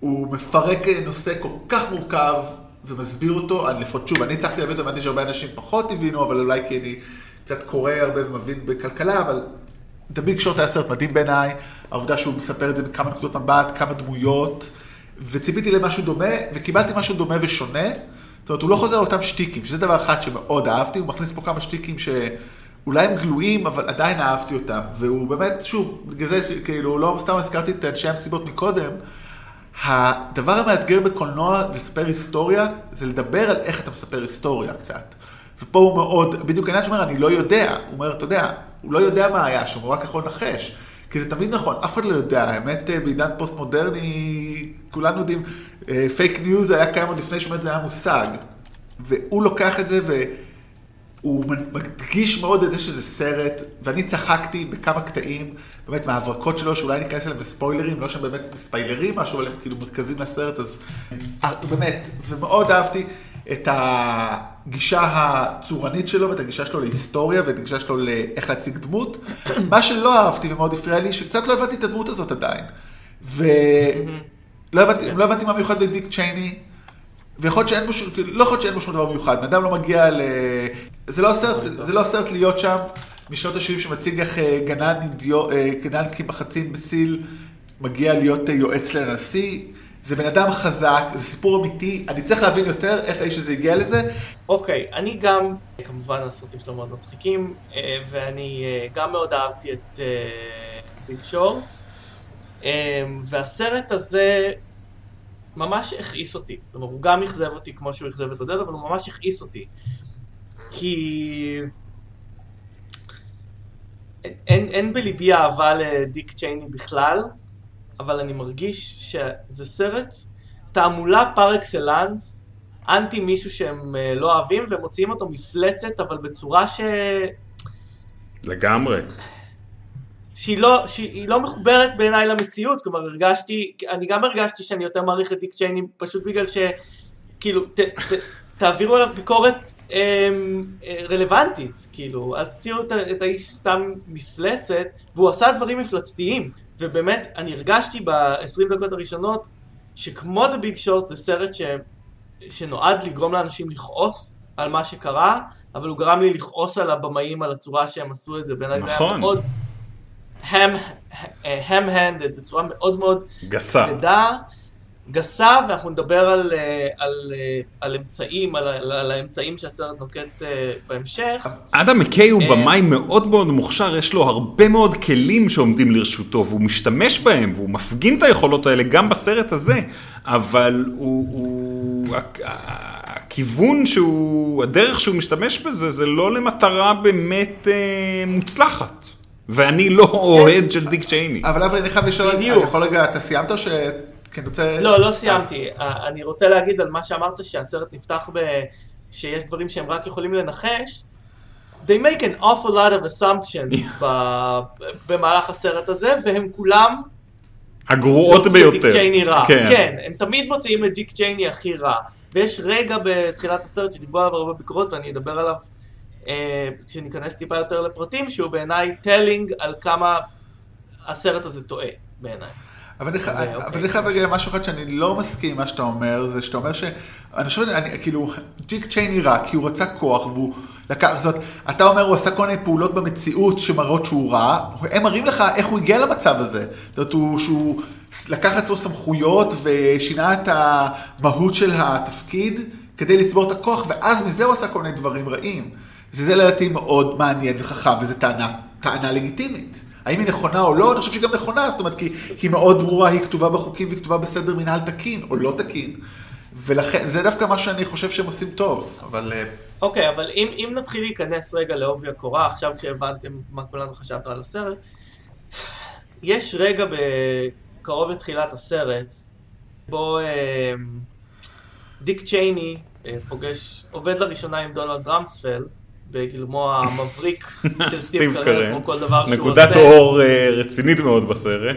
הוא מפרק נושא כל כך מורכב ומסביר אותו, לפחות שוב, אני הצלחתי להבין אותו, הבנתי שהרבה אנשים פחות הבינו, אבל אולי כי אני קצת קורא הרבה ומבין בכלכלה, אבל The Big Short היה סרט מדהים בעיניי, העובדה שהוא מספר את זה מכמה נקודות מבט, כמה דמויות, וציפיתי למשהו דומה, וקיבלתי משהו דומה ושונה. זאת אומרת, הוא לא חוזר לאותם שטיקים, שזה דבר אחד שמאוד אהבתי, הוא מכניס פה כמה שטיקים שאולי הם גלויים, אבל עדיין אהבתי אותם. והוא באמת, שוב, בגלל זה, כאילו, לא סתם הזכרתי את אנשי המסיבות מקודם, הדבר המאתגר בקולנוע לספר היסטוריה, זה לדבר על איך אתה מספר היסטוריה קצת. ופה הוא מאוד, בדיוק העניין שאומר, אני לא יודע. הוא אומר, אתה יודע, הוא לא יודע מה היה שם, הוא רק יכול לנחש. כי זה תמיד נכון, אף אחד לא יודע, האמת אה, בעידן פוסט מודרני, כולנו יודעים, פייק אה, ניוז היה קיים עוד לפני שבאמת זה היה מושג. והוא לוקח את זה והוא מדגיש מאוד את זה שזה סרט, ואני צחקתי בכמה קטעים, באמת מההברקות שלו, שאולי ניכנס אליהם בספוילרים, לא שהם באמת בספיילרים משהו, אבל הם כאילו מרכזים לסרט, אז אה, באמת, ומאוד אהבתי את הגישה הצורנית שלו ואת הגישה שלו להיסטוריה ואת הגישה שלו לאיך להציג דמות. מה שלא אהבתי ומאוד הפריע לי, שקצת לא הבנתי את הדמות הזאת עדיין. ולא הבנתי, לא הבנתי מה מיוחד בדיק צ'ייני, ויכול להיות שאין בו שום, לא יכול להיות שאין בו שום דבר מיוחד. בן אדם לא מגיע ל... זה לא הסרט, זה לא הסרט להיות שם משנות ה-70 שמציג איך אה, גנן אה, גנן כמחצין בסיל מגיע להיות אה, יועץ לנשיא. זה בן אדם חזק, זה סיפור אמיתי, אני צריך להבין יותר איך האיש הזה הגיע לזה. אוקיי, okay, אני גם, כמובן הסרטים שלו מאוד מצחיקים, ואני גם מאוד אהבתי את ביג שורט, והסרט הזה ממש הכעיס אותי. אומרת, הוא גם אכזב אותי כמו שהוא אכזב את עודד, אבל הוא ממש הכעיס אותי. כי... אין, אין, בליבי אהבה לדיק צ'ייני בכלל, אבל אני מרגיש שזה סרט תעמולה פר אקסלנס, אנטי מישהו שהם אה, לא אוהבים, והם מוציאים אותו מפלצת, אבל בצורה ש... לגמרי. שהיא לא, שהיא לא מחוברת בעיניי למציאות, כלומר הרגשתי, אני גם הרגשתי שאני יותר מעריך את דיק צ'ייני פשוט בגלל ש... כאילו, ת, ת, תעבירו עליו ביקורת אמ, אה, רלוונטית, כאילו, אל תציעו את, את האיש סתם מפלצת, והוא עשה דברים מפלצתיים. ובאמת, אני הרגשתי ב-20 דקות הראשונות, שכמו The Big Short זה סרט שנועד לגרום לאנשים לכעוס על מה שקרה, אבל הוא גרם לי לכעוס על הבמאים על הצורה שהם עשו את זה. בעיניי זה היה נכון. מאוד ham-handed, בצורה מאוד מאוד גסה. כבדה, גסה, ואנחנו נדבר על, אה, על, אה, על אמצעים, על, על, על האמצעים שהסרט נוקט אה, בהמשך. אדם מקיי הוא במאי מאוד מאוד מוכשר, יש לו הרבה מאוד כלים שעומדים לרשותו, והוא משתמש בהם, והוא מפגין את היכולות האלה גם בסרט הזה, אבל הוא... הוא הכ- הכיוון שהוא, הדרך שהוא משתמש בזה, זה לא למטרה באמת אה, מוצלחת. ואני לא אוהד של דיק צ'ייני. אבל אברי, אני חייב לשאול. אני יכול רגע, אתה סיימת או ש... כן, רוצה... לא, לא סיימתי. אה, אני רוצה להגיד על מה שאמרת שהסרט נפתח ב... שיש דברים שהם רק יכולים לנחש. They make an awful lot of assumptions. במהלך הסרט הזה, והם כולם הגרועות ביותר. דיק צ'ייני רע. כן. כן, הם תמיד מוציאים את דיק צ'ייני הכי רע. ויש רגע בתחילת הסרט שדיברו עליו הרבה ביקורות, ואני אדבר עליו אה, כשניכנס טיפה יותר לפרטים, שהוא בעיניי telling על כמה הסרט הזה טועה, בעיניי. אבל אני, חייב להגיד משהו אחד שאני לא מסכים עם מה שאתה אומר, זה שאתה אומר ש... אני חושב, אני, כאילו, ג'יק צ'ייני רע, כי הוא רצה כוח והוא לקח, זאת אתה אומר הוא עשה כל מיני פעולות במציאות שמראות שהוא רע, הם מראים לך איך הוא הגיע למצב הזה. זאת אומרת, הוא, שהוא לקח לעצמו סמכויות ושינה את המהות של התפקיד כדי לצבור את הכוח, ואז מזה הוא עשה כל מיני דברים רעים. זה, זה לדעתי מאוד מעניין וחכם, וזו טענה, טענה לגיטימית. האם היא נכונה או לא? אני חושב שהיא גם נכונה, זאת אומרת, כי היא מאוד ברורה, היא כתובה בחוקים והיא כתובה בסדר מנהל תקין או לא תקין. ולכן, זה דווקא מה שאני חושב שהם עושים טוב, אבל... אה, אוקיי, אבל אם, אם נתחיל להיכנס רגע לעובי הקורה, עכשיו כשהבנתם מה כולנו חשבנו על הסרט, יש רגע קרוב לתחילת הסרט, בו אה, דיק צ'ייני אה, פוגש, עובד לראשונה עם דונלד רמספלד, בגילמו המבריק של סטיב קרר, כמו כל דבר שהוא עושה. נקודת אור אה, רצינית מאוד בסרט.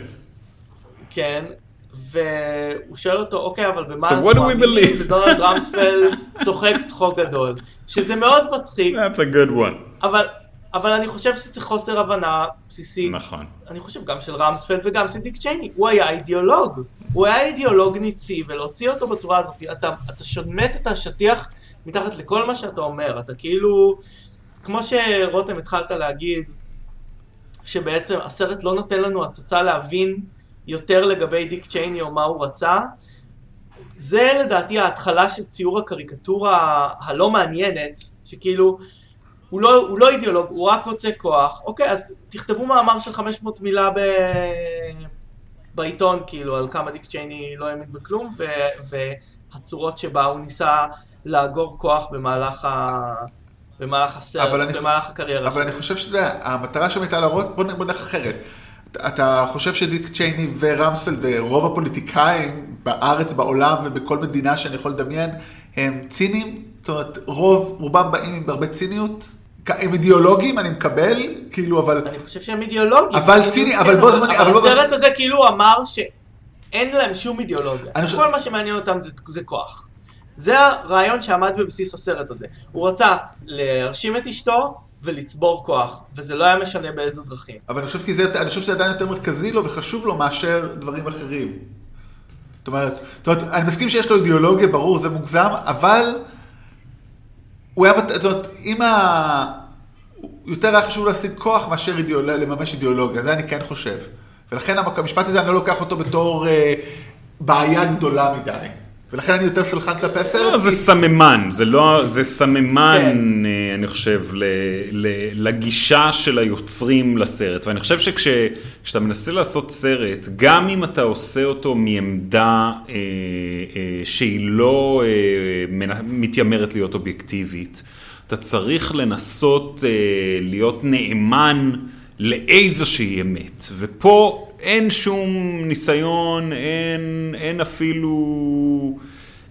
כן, והוא שואל אותו, אוקיי, אבל במה So אנחנו what do we מאמינים?" ודונלד רמספלד צוחק צחוק גדול, שזה מאוד מצחיק, That's a good one. אבל, אבל אני חושב שזה חוסר הבנה בסיסי. נכון. אני חושב גם של רמספלד וגם של דיק צ'ייני. הוא היה אידיאולוג. הוא היה אידיאולוג ניצי, ולהוציא אותו בצורה הזאת, אתה, אתה שומט את השטיח מתחת לכל מה שאתה אומר. אתה כאילו, כמו שרותם התחלת להגיד, שבעצם הסרט לא נותן לנו הצצה להבין יותר לגבי דיק צ'ייני או מה הוא רצה. זה לדעתי ההתחלה של ציור הקריקטורה הלא מעניינת, שכאילו, הוא לא, הוא לא אידיאולוג, הוא רק רוצה כוח. אוקיי, אז תכתבו מאמר של 500 מילה ב... בעיתון, כאילו, על כמה דיק צ'ייני לא האמין בכלום, ו... והצורות שבה הוא ניסה לאגור כוח במהלך, ה... במהלך הסרט, אבל אני- במהלך הקריירה אבל אני חושב שאתה יודע, המטרה שם הייתה להראות, בוא נלך אחרת. אתה- חושב שדיק צ'ייני ורמספלד ורוב הפוליטיקאים בארץ, בעולם ובכל מדינה שאני יכול לדמיין, הם ציניים? זאת אומרת, רוב, רובם באים עם הרבה ציניות? הם אידיאולוגים, אני מקבל, כאילו, אבל... אני חושב שהם אידיאולוגים. אבל כאילו, ציני, כן, אבל בו זמנית- אבל הסרט הזה כאילו אמר שאין להם שום אידיאולוגיה. כל מה שמעניין אותם זה, זה כוח. זה הרעיון שעמד בבסיס הסרט הזה. הוא רצה להרשים את אשתו ולצבור כוח, וזה לא היה משנה באיזה דרכים. אבל אני חושב, זה, אני חושב שזה עדיין יותר מרכזי לו וחשוב לו מאשר דברים אחרים. זאת אומרת, זאת אומרת, אני מסכים שיש לו אידיאולוגיה, ברור, זה מוגזם, אבל הוא היה, זאת אומרת, אם ה... יותר היה חשוב להשיג כוח מאשר אידיאול... לממש אידיאולוגיה, זה אני כן חושב. ולכן המשפט הזה, אני לא לוקח אותו בתור אה, בעיה גדולה מדי. ולכן אני יותר סלחן כלפי הסרט. לא, זה סממן, זה לא, זה כן. סממן, אה, אני חושב, לגישה של היוצרים לסרט. ואני חושב שכשאתה מנסה לעשות סרט, גם אם אתה עושה אותו מעמדה אה, אה, שהיא לא מתיימרת להיות אובייקטיבית, אתה צריך לנסות להיות נאמן לאיזושהי אמת. ופה אין שום ניסיון, אין, אין אפילו...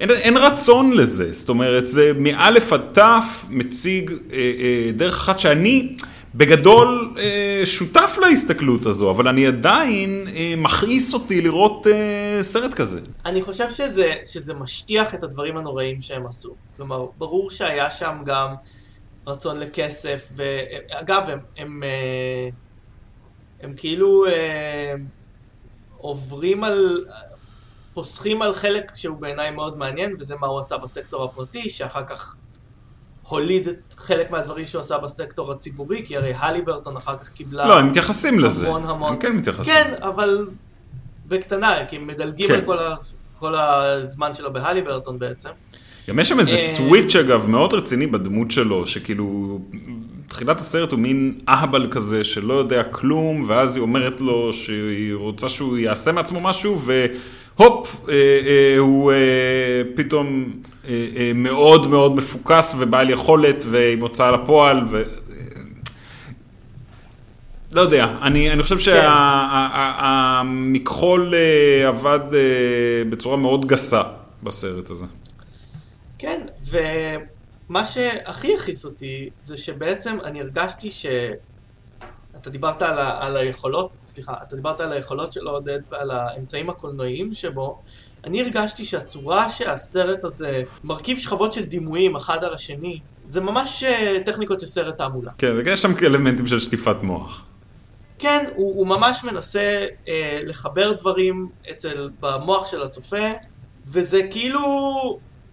אין, אין רצון לזה, זאת אומרת, זה מאלף עד תף מציג אה, אה, דרך אחת שאני בגדול אה, שותף להסתכלות הזו, אבל אני עדיין אה, מכעיס אותי לראות אה, סרט כזה. אני חושב שזה, שזה משטיח את הדברים הנוראים שהם עשו. כלומר, ברור שהיה שם גם רצון לכסף, ואגב, הם, הם, אה, הם כאילו אה, עוברים על... פוסחים על חלק שהוא בעיניי מאוד מעניין, וזה מה הוא עשה בסקטור הפרטי, שאחר כך הוליד את חלק מהדברים שהוא עשה בסקטור הציבורי, כי הרי הליברטון אחר כך קיבלה... לא, הם מתייחסים לזה. המון המון. הם כן מתייחסים. כן, אבל בקטנה, כי הם מדלגים כן. על כל, ה... כל הזמן שלו בהליברטון בעצם. גם יש שם איזה אה, סוויץ' אגב מאוד רציני בדמות שלו, שכאילו, תחילת הסרט הוא מין אהבל כזה שלא יודע כלום, ואז היא אומרת לו שהיא רוצה שהוא יעשה מעצמו משהו, והופ, אה, אה, הוא אה, פתאום אה, אה, מאוד מאוד מפוקס ובעל יכולת ועם הוצאה לפועל, ו... לא יודע, אני, אני חושב כן. שהמכחול אה, עבד אה, בצורה מאוד גסה בסרט הזה. כן, ומה שהכי הכעיס אותי זה שבעצם אני הרגשתי ש... אתה דיברת על, ה... על היכולות, סליחה, אתה דיברת על היכולות של עודד ועל האמצעים הקולנועיים שבו. אני הרגשתי שהצורה שהסרט הזה מרכיב שכבות של דימויים אחד על השני, זה ממש אה, טכניקות של סרט תעמולה. כן, יש שם אלמנטים של שטיפת מוח. כן, הוא, הוא ממש מנסה אה, לחבר דברים אצל, במוח של הצופה, וזה כאילו,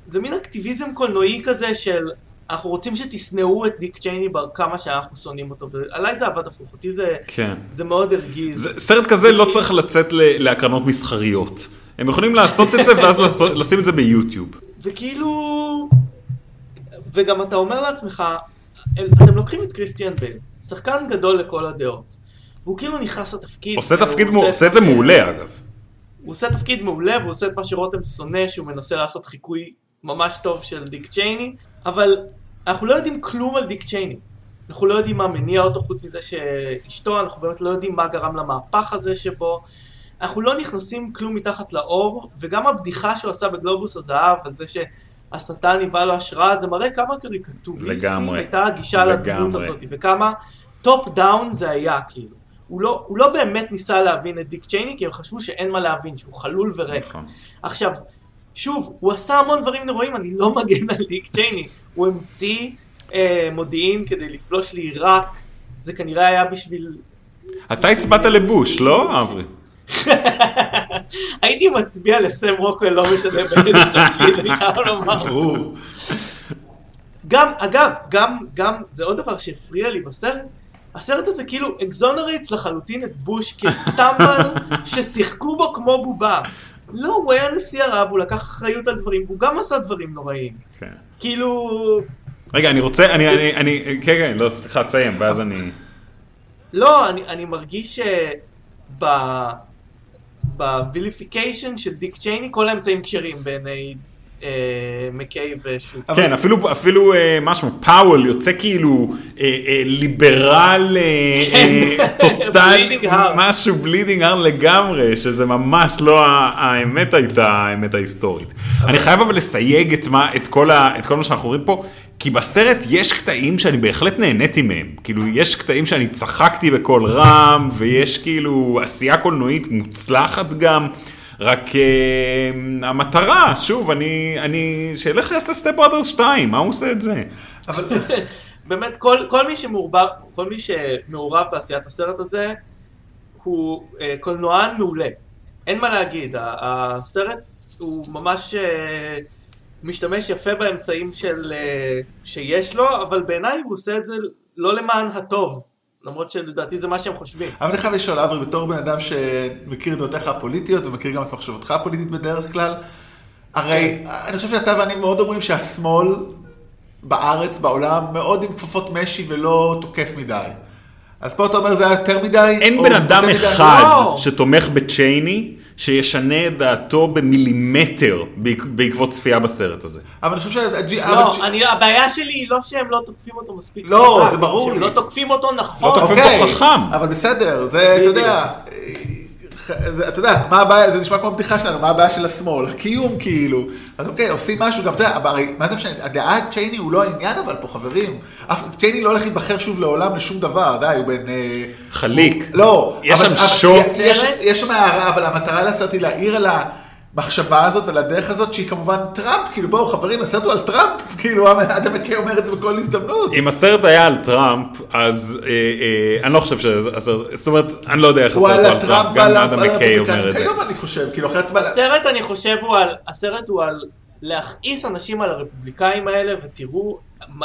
זה מין אקטיביזם קולנועי כזה של אנחנו רוצים שתשנאו את דיק צ'ייני בר כמה שאנחנו שונאים אותו, ועליי זה עבד הפוך, אותי זה, כן. זה מאוד הרגיז. זה, סרט כזה לא צריך לצאת להקרנות מסחריות. הם יכולים לעשות את זה ואז לעשות- לשים את זה ביוטיוב. וכאילו, וגם אתה אומר לעצמך, אתם לוקחים את קריסטיאן בייל, שחקן גדול לכל הדעות, והוא כאילו נכנס לתפקיד. עושה תפקיד, מע- עושה את זה מעולה אגב. הוא עושה תפקיד מעולה והוא עושה את מה שרותם שונא שהוא מנסה לעשות חיקוי ממש טוב של דיק צ'ייני אבל אנחנו לא יודעים כלום על דיק צ'ייני אנחנו לא יודעים מה מניע אותו חוץ מזה שאשתו אנחנו באמת לא יודעים מה גרם למהפך הזה שבו אנחנו לא נכנסים כלום מתחת לאור וגם הבדיחה שהוא עשה בגלובוס הזהב על זה שהשטן היווה לו השראה זה מראה כמה קריקטוריסטים. הייתה הגישה לדמות. הזאת וכמה top down זה היה כאילו הוא לא, הוא לא באמת ניסה להבין את דיק צ'ייני, כי הם חשבו שאין מה להבין, שהוא חלול וריק. נכון. עכשיו, שוב, הוא עשה המון דברים נוראים, אני לא מגן על דיק צ'ייני. הוא המציא אה, מודיעין כדי לפלוש לעיראק, זה כנראה היה בשביל... אתה הצבעת לבוש, לא, אברי? הייתי מצביע לסם רוקוול, לא משנה באיזה תפקיד, אני חייב לומר. ברור. גם, אגב, גם, גם, זה עוד דבר שהפריע לי בסרט, הסרט הזה כאילו exonerates לחלוטין את בוש כטמבל ששיחקו בו כמו בובה. לא, הוא היה נשיא ערב, הוא לקח אחריות על דברים, והוא גם עשה דברים נוראים. כן. כאילו... רגע, אני רוצה, אני, אני, אני, כן, כן, לא, סליחה, תסיים, ואז אני... לא, אני, אני מרגיש שב... ב vilification של דיק צ'ייני כל האמצעים כשרים בעיני מקיי ושוק. אבל- כן, אפילו, אפילו אה, משהו, פאוול יוצא כאילו אה, אה, ליברל אה, אה, טוטאלי, Bleeding heart. משהו bleeding heart לגמרי, שזה ממש לא האמת הייתה האמת ההיסטורית. אני חייב אבל לסייג את, מה, את, כל ה, את כל מה שאנחנו רואים פה, כי בסרט יש קטעים שאני בהחלט נהניתי מהם. כאילו, יש קטעים שאני צחקתי בקול רם, ויש כאילו עשייה קולנועית מוצלחת גם. רק uh, המטרה, שוב, אני, אני, שילך יעשה סטפ בראדרס 2, מה הוא עושה את זה? אבל באמת, כל, כל, מי שמעורבב, כל מי שמעורב בעשיית הסרט הזה, הוא אה, קולנוען מעולה. אין מה להגיד, הסרט הוא ממש אה, משתמש יפה באמצעים של, שיש לו, אבל בעיניי הוא עושה את זה לא למען הטוב, למרות שלדעתי זה מה שהם חושבים. אבל אני חייב לשאול, אברי, בתור בן אדם שמכיר את דעותיך הפוליטיות ומכיר גם את מחשבותך הפוליטית בדרך כלל, הרי אני חושב שאתה ואני מאוד אומרים שהשמאל בארץ, בעולם, מאוד עם כפפות משי ולא תוקף מדי. אז פה אתה אומר זה היה יותר מדי? אין בן אדם יותר מדי? אחד לא. שתומך בצ'ייני, שישנה את דעתו במילימטר בעק- בעקבות צפייה בסרט הזה. אבל אני חושב שהג'י... לא, אני, הבעיה שלי היא לא שהם לא תוקפים אותו מספיק. לא, חזק, זה ברור שהם לי. לא תוקפים אותו נכון. לא תוקפים אוקיי, אותו חכם. אבל בסדר, זה, אתה יודע, אתה יודע, מה הבעיה, זה נשמע כמו בדיחה שלנו, מה הבעיה של השמאל? הקיום כאילו. אז אוקיי, עושים משהו, גם אתה יודע, הרי, מה זה משנה, הדעת צ'ייני הוא לא העניין אבל פה, חברים. צ'ייני לא הולך להיבחר שוב לעולם לשום דבר, די, הוא בן... אה, חליק. לא. יש שם. יש- יש שם הערה, אבל המטרה לעשות היא להעיר על ה... המחשבה הזאת על הדרך הזאת, שהיא כמובן טראמפ, כאילו בואו חברים, הסרט הוא על טראמפ, כאילו אדם מקיי אומר את זה בכל הזדמנות. אם הסרט היה על טראמפ, אז אה, אה, אני לא חושב שהסרט, זאת אומרת, אני לא יודע איך הסרט על הוא על טראמפ, גם אדם מקיי אומר את זה. כיום אני חושב, כאילו אחרת... מה- הסרט אני חושב הוא על, הסרט הוא על להכעיס אנשים על הרפובליקאים האלה ותראו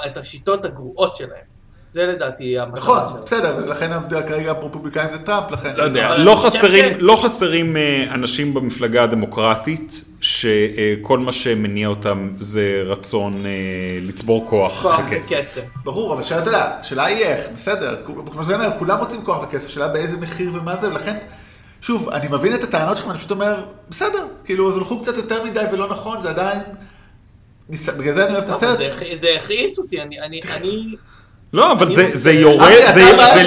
את השיטות הגרועות שלהם. זה לדעתי המטרה נכון, שלו. בסדר, ולכן כרגע הרפובליקאים זה טראמפ, לכן... לא יודע, לא חסרים, ש- לא חסרים אה, אנשים במפלגה הדמוקרטית, שכל מה שמניע אותם זה רצון אה, לצבור כוח כוח וכסף. ברור, אבל שאלה, אתה יודע, השאלה היא איך, בסדר, כמו שאני אומר, כולם רוצים כוח וכסף, שאלה באיזה מחיר ומה זה, ולכן, שוב, אני מבין את הטענות שלכם, אני פשוט אומר, בסדר, כאילו, אז הלכו קצת יותר מדי ולא נכון, זה עדיין, בגלל זה אני אוהב את אבל הסרט. זה הכ- זה הכעיס אותי, אני, אני, אני, לא, אבל זה- רוצה- זה יורד, אבי, זה זה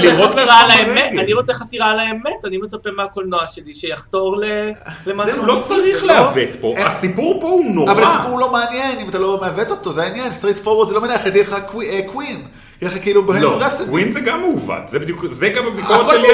לראות חתירה על לעצמך האמת, ברגל. אני רוצה חתירה על האמת, אני מצפה מהקולנוע שלי שיחתור ל- למשהו. זהו, לא צריך ולא- לעוות פה, אין- הסיפור פה הוא נורא. אבל הסיפור לא מעניין, אם אתה לא מעוות אותו, זה העניין, סטרייט פורוורד זה לא מעניין, אחרי תהיה לך קווין, יהיה לך כאילו בהן לא, רפסדי. ווין זה גם מעוות, זה בדיוק, זה גם הביקורת שלי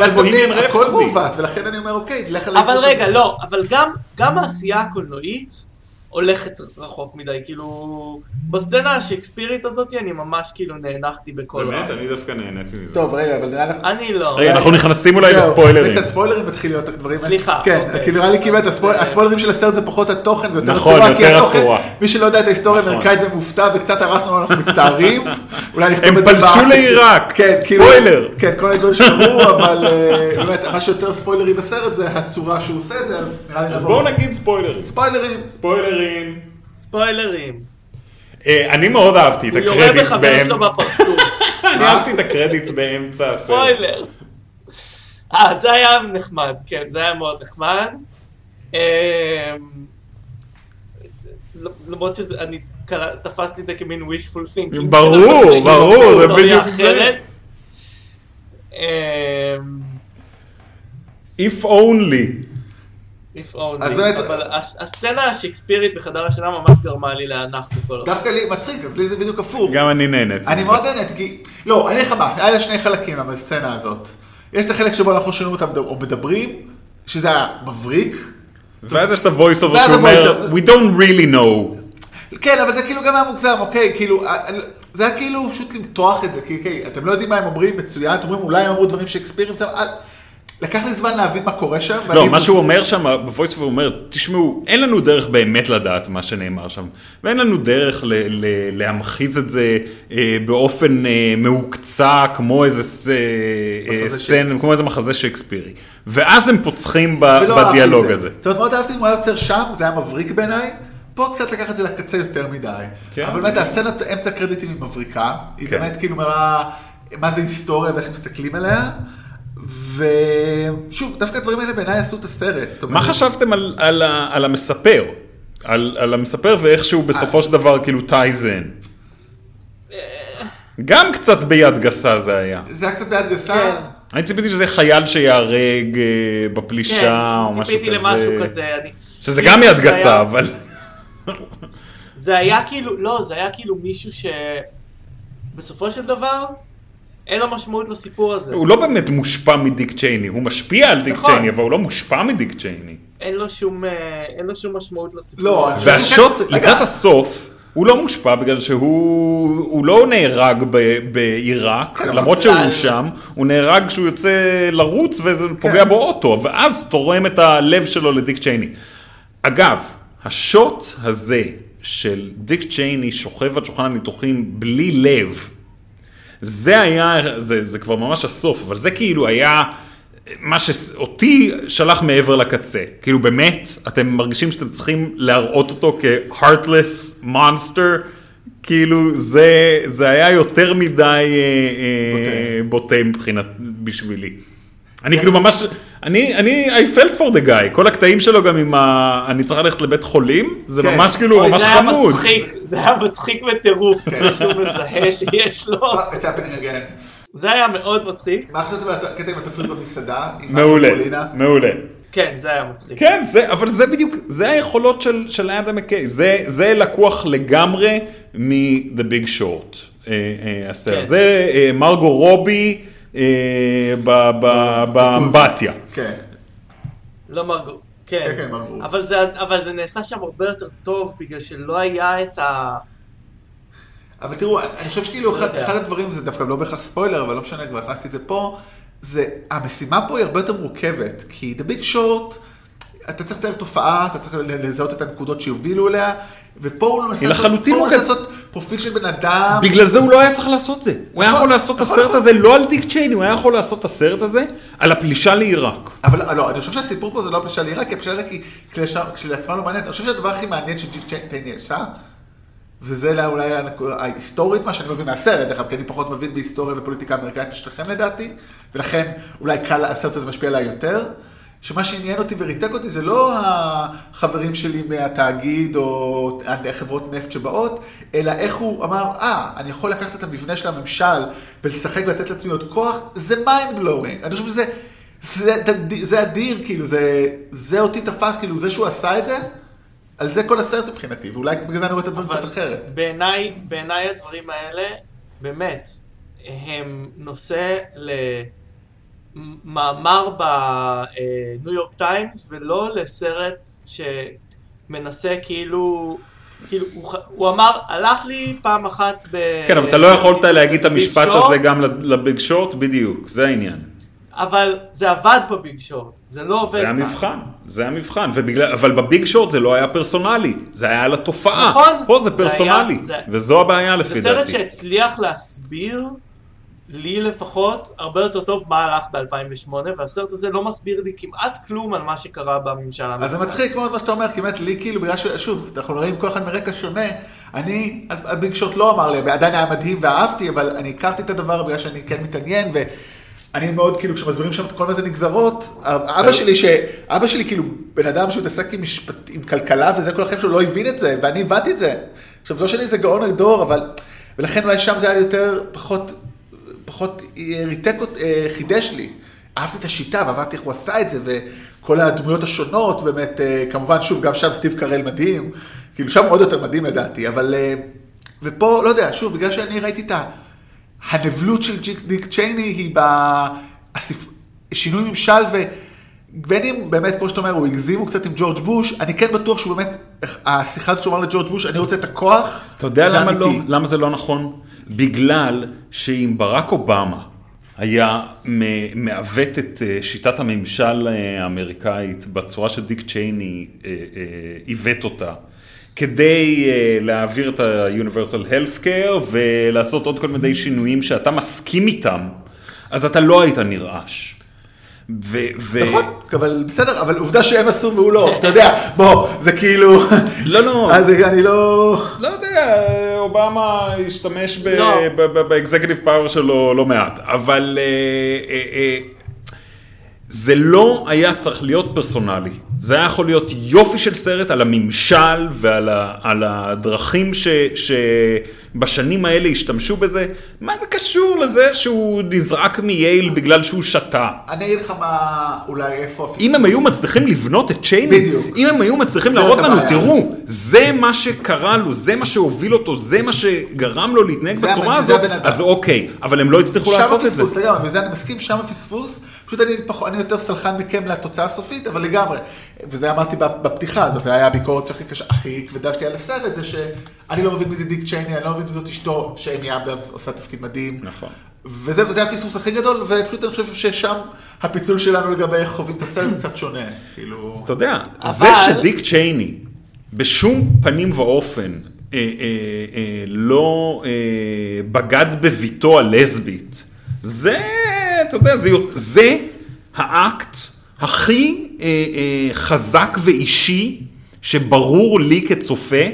על בוהימיאן מבין, הכל. מעוות, ולכן אני אומר, אוקיי, תלך על... אבל רגע. לא, אבל גם, גם העשייה הקולנועית הולכת רחוק מדי, כאילו, בסצנה השייקספירית הזאת אני ממש כאילו נאנחתי בכל באמת, רב. אני דווקא נהניתי מזה. טוב, רגע, אבל נראה לך... אני לא. רגע, אנחנו נכנסים אולי לספוילרים. זה קצת ספוילרים מתחיל להיות הדברים האלה. סליחה, כן, אוקיי. כי נראה לי כאילו את הספויל- הספוילרים של הסרט זה פחות התוכן ויותר נכון, הצורה, כי יותר הצורה. מי שלא יודע את ההיסטוריה נכון. האמריקאית ומופתע וקצת הרסנו אנחנו מצטערים. אולי נכתוב הם את זה פלשו בארץ. לעיראק. כן, כאילו- ספוילר. כן, כל מיני דברים שקרו, אבל אה, באמת, מה שיותר ספוילרי בסרט זה הצורה שהוא עושה את זה, אז נראה לי אז נעבור. בואו נגיד ספוילרים. ספוילרים. ספוילרים. ספוילרים. אה, אני מאוד אהבתי את הוא יורה הקרדיטס בחבר. שלו בפרצוף. אני אהבתי את הקרדיטס באמצע הסרט. ספוילר. אה, זה היה נחמד, כן, זה היה מאוד נחמד. אמ, למרות שזה, אני תפסתי את זה כמין wishful thinking. ברור, ברור, זה בדיוק זה. אמ, If only. If only. אז באמת- אבל הס- הסצנה השייקספירית בחדר השינה ממש גרמה לי להנח בכל דווקא לי מצחיק, אז לי זה בדיוק הפוך. גם אני נהניתי. אני. מאוד נהניתי, כי... לא, אני אגיד לך מה, היה לה שני חלקים בסצנה הזאת. יש את החלק שבו אנחנו שומעים אותם או מדברים, שזה היה מבריק. ואז יש את ה-voice over שאומר. We don't really know. כן, אבל זה כאילו גם היה מוגזם, אוקיי, כאילו, אה, זה היה כאילו פשוט למתוח את זה, כי אוקיי, אתם לא יודעים מה הם אומרים, מצוין, אתם אומרים אולי הם אמרו דברים שייקספירים, לקח לי זמן להבין מה קורה שם. לא, מה שהוא אומר שם, over הוא אומר, תשמעו, אין לנו דרך באמת לדעת מה שנאמר שם, ואין לנו דרך ל- ל- להמחיז את זה אה, באופן אה, מהוקצע, כמו איזה אה, מחזה סצנה, כמו איזה מחזה שייקספירי. ואז הם פוצחים ב- בדיאלוג זה. הזה. זאת אומרת, מאוד אהבתי אם הוא היה יוצר שם, זה היה מבריק בעיניי. פה קצת לקח את זה לקצה יותר מדי. כן. אבל באמת, הסצנת אמצע קרדיטים היא מבריקה. היא כן. באמת כאילו מראה מה זה היסטוריה ואיך מסתכלים עליה. ושוב, דווקא הדברים האלה בעיניי עשו את הסרט. זאת מה אומרת, חשבתם על- על ה- על המספר? על על המספר ואיך שהוא בסופו של דבר כאילו טייזן. גם קצת ביד גסה זה היה. זה היה קצת ביד גסה. כן. אני ציפיתי שזה חייל שיהרג אה, בפלישה או כן, משהו כזה. ציפיתי למשהו כזה. אני- שזה גם יד גסה, היה- אבל... זה היה כאילו, לא, זה היה כאילו מישהו שבסופו של דבר, אין לו משמעות לסיפור הזה. הוא לא באמת מושפע מדיק צ'ייני, הוא משפיע על דיק נכון. צ'ייני, אבל הוא לא מושפע מדיק צ'ייני. אין לו שום, אה, אין לו שום משמעות לסיפור. לא, והשוט שכן- לקראת. הסוף, הוא לא מושפע בגלל שהוא הוא לא נהרג ב- בעיראק, כן, למרות שהוא שם, הוא נהרג כשהוא יוצא לרוץ וזה כן. פוגע בו אוטו, ואז תורם את הלב שלו לדיק צ'ייני. אגב, השוט הזה של דיק צ'ייני שוכב על שולחן הניתוחים בלי לב, זה היה, זה, זה כבר ממש הסוף, אבל זה כאילו היה מה שאותי שלח מעבר לקצה. כאילו באמת, אתם מרגישים שאתם צריכים להראות אותו כ-heartless monster, כאילו זה, זה היה יותר מדי אה, אה, בוטה מבחינת, בשבילי. אני כאילו ממש, אני, אני, I felt for the guy, כל הקטעים שלו גם עם ה... אני צריך ללכת לבית חולים, זה כן. ממש כאילו, אוי, ממש זה היה חמוד. מצחיק, זה היה מצחיק בטירוף, כן. שהוא מזהה שיש לו. It's happening again. זה היה מאוד מצחיק. מה חשבתם על הקטע עם התפריט במסעדה? מעולה? מעולה. כן, זה היה מצחיק. כן, זה, אבל זה בדיוק, זה היכולות של, של אדם מקיי, זה, זה לקוח לגמרי מ-The Big Short. אה, אה, הסרט. כן. זה אה, מרגו רובי באמבטיה. כן. לא מרגו. כן. כן, כן, ברור. אבל זה, אבל זה נעשה שם הרבה יותר טוב, בגלל שלא היה את ה... אבל תראו, אני חושב שכאילו אחד, יודע. אחד הדברים, זה דווקא לא בהכרח ספוילר, אבל לא משנה, כבר הכנסתי את זה פה, זה, המשימה פה היא הרבה יותר מורכבת, כי The Big Short, אתה צריך לתאר תופעה, אתה צריך לזהות את הנקודות שיובילו אליה, ופה הוא מנסה היא לעשות, לחלוטין הוא מנסה מורכבת. פרופיל של בן אדם. בגלל זה הוא לא היה צריך לעשות זה. הוא היה נכון, יכול לעשות את נכון, הסרט נכון. הזה לא על דיק צ'ייני, הוא היה יכול לעשות את הסרט הזה על הפלישה לעיראק. אבל לא, אני חושב שהסיפור פה זה לא הפלישה לעיראק, כי הפלישה לעיראק היא כשלעצמה- לא מעניינת. אני חושב שהדבר הכי מעניין שג'יק צ'ייני עשה, וזה אולי ההיסטורית, מה שאני מבין מהסרט, דרך אגב, כי אני פחות מבין בהיסטוריה ופוליטיקה אמריקאית משלכם לדעתי, ולכן אולי קל, הסרט הזה משפיע עליי יותר. שמה שעניין אותי וריתק אותי זה לא החברים שלי מהתאגיד או חברות נפט שבאות, אלא איך הוא אמר, אה, אני יכול לקחת את המבנה של הממשל ולשחק ולתת לעצמי עוד כוח, זה mind blowing. אני חושב שזה זה, זה, אדיר, כאילו, זה, זה אותי תפס, כאילו, זה שהוא עשה את זה, על זה כל הסרט מבחינתי, ואולי בגלל זה אני רואה את הדברים קצת אחרת. בעיניי, בעיניי הדברים האלה, באמת, הם נושא למאמר בניו יורק טיימס, ולא לסרט שמנסה כאילו... כאילו, הוא, הוא אמר, הלך לי פעם אחת ב... כן, אבל אתה לא יכולת להגיד את המשפט שורט, הזה גם לביג שורט, בדיוק, זה העניין. אבל זה עבד בביג שורט, זה לא עובד זה. המבחן, זה המבחן, ובגלל, אבל בביג שורט זה לא היה פרסונלי, זה היה על התופעה. נכון, פה זה זה פרסונלי, היה- זה- וזו הבעיה לפי זה סרט דעתי. שהצליח להסביר, לי לפחות, הרבה יותר טוב מה הלך ב-2008, והסרט הזה לא מסביר לי כמעט כלום על מה שקרה בממשל אז זה האמריקאי. מצחיק מאוד מה שאתה אומר, כי באמת לי כאילו, בגלל ששוב, אנחנו רואים כל אחד מרקע שונה, אני, הביג שוט לא אמר לי, עדיין היה מדהים ואהבתי, אבל אני הכרתי את הדבר בגלל שאני כן מתעניין, ואני מאוד כאילו, כשמסבירים שם את כל זה נגזרות, אבא שלי, ש... אבא שלי כאילו בן אדם שמתעסק עם, משפט... עם כלכלה וזה כל החיים שלו לא הבין את זה, ואני הבנתי את זה. עכשיו, זו שלי זה גאון הדור, אבל, ולכן אולי שם זה היה יותר, פחות, פחות אה, ריתק, אה, חידש לי. אהבתי את השיטה ועבדתי איך הוא עשה את זה, וכל הדמויות השונות, באמת, אה, כמובן, שוב, גם שם סטיב קרל מדהים, כאילו שם עוד יותר מדהים לדעתי, אבל, ופה, לא יודע, שוב, בגלל שאני ראיתי את. הנבלות של דיק צ'ייני היא בשינוי ממשל, ובין אם באמת, כמו שאתה אומר, הוא הגזימו קצת עם ג'ורג' בוש, אני כן בטוח שהוא באמת, השיחה הזאת שהוא אמר לג'ורג' בוש, אני רוצה את הכוח, אתה יודע זה למה, לא, אמיתי. למה זה לא נכון? בגלל שאם ברק אובמה היה מעוות את אה, שיטת הממשל אה, האמריקאית בצורה שדיק צ'ייני אה, עיוות אותה, כדי להעביר את ה-Universal Health Care ולעשות עוד כל מיני שינויים שאתה מסכים איתם, אז אתה לא היית נרעש. ו- ו- נכון, אבל בסדר, אבל עובדה שהם עשו והוא לא, אתה יודע, בוא, זה כאילו... לא, לא. אז אני לא... לא יודע, אובמה השתמש לא. באקזקטיב פאוור שלו לא מעט, אבל אה, אה, אה, זה לא היה צריך להיות פרסונלי. זה היה יכול להיות יופי של סרט על הממשל ועל ה, על הדרכים ש, שבשנים האלה השתמשו בזה. מה זה קשור לזה שהוא נזרק מייל בגלל שהוא שתה? אני אגיד לך מה, אולי איפה. אם הם היו מצליחים לבנות את צ'ייני, בדיוק. אם הם היו מצליחים להראות לנו. תראו, זה מה שקרה לו, זה מה שהוביל אותו, זה מה שגרם לו להתנהג בצורה הזאת. אז אוקיי, אבל הם לא הצליחו שם לעשות את זה. הפספוס לגמרי, וזה אני מסכים, שם הפספוס. פשוט אני יותר סלחן מכם לתוצאה הסופית, אבל לגמרי. וזה אמרתי בפתיחה, זאת הייתה הביקורת הכי קשה, הכי כבדה שלי על הסרט, זה שאני לא מבין מי זה דיק צ'ייני, אני לא מבין מי זאת אשתו, שאמי אבדמס עושה תפקיד מדהים. נכון. וזה, הפספוס הכי גדול, ופשוט אני חושב ששם הפיצול שלנו לגבי איך חווים את הסרט קצת שונה. כאילו... אתה יודע, אבל- זה שדיק צ'ייני בשום פנים ואופן אה, אה, אה, לא אה, בגד בביתו הלסבית, זה, אתה יודע, זה, זה האקט הכי חזק ואישי שברור לי כצופה.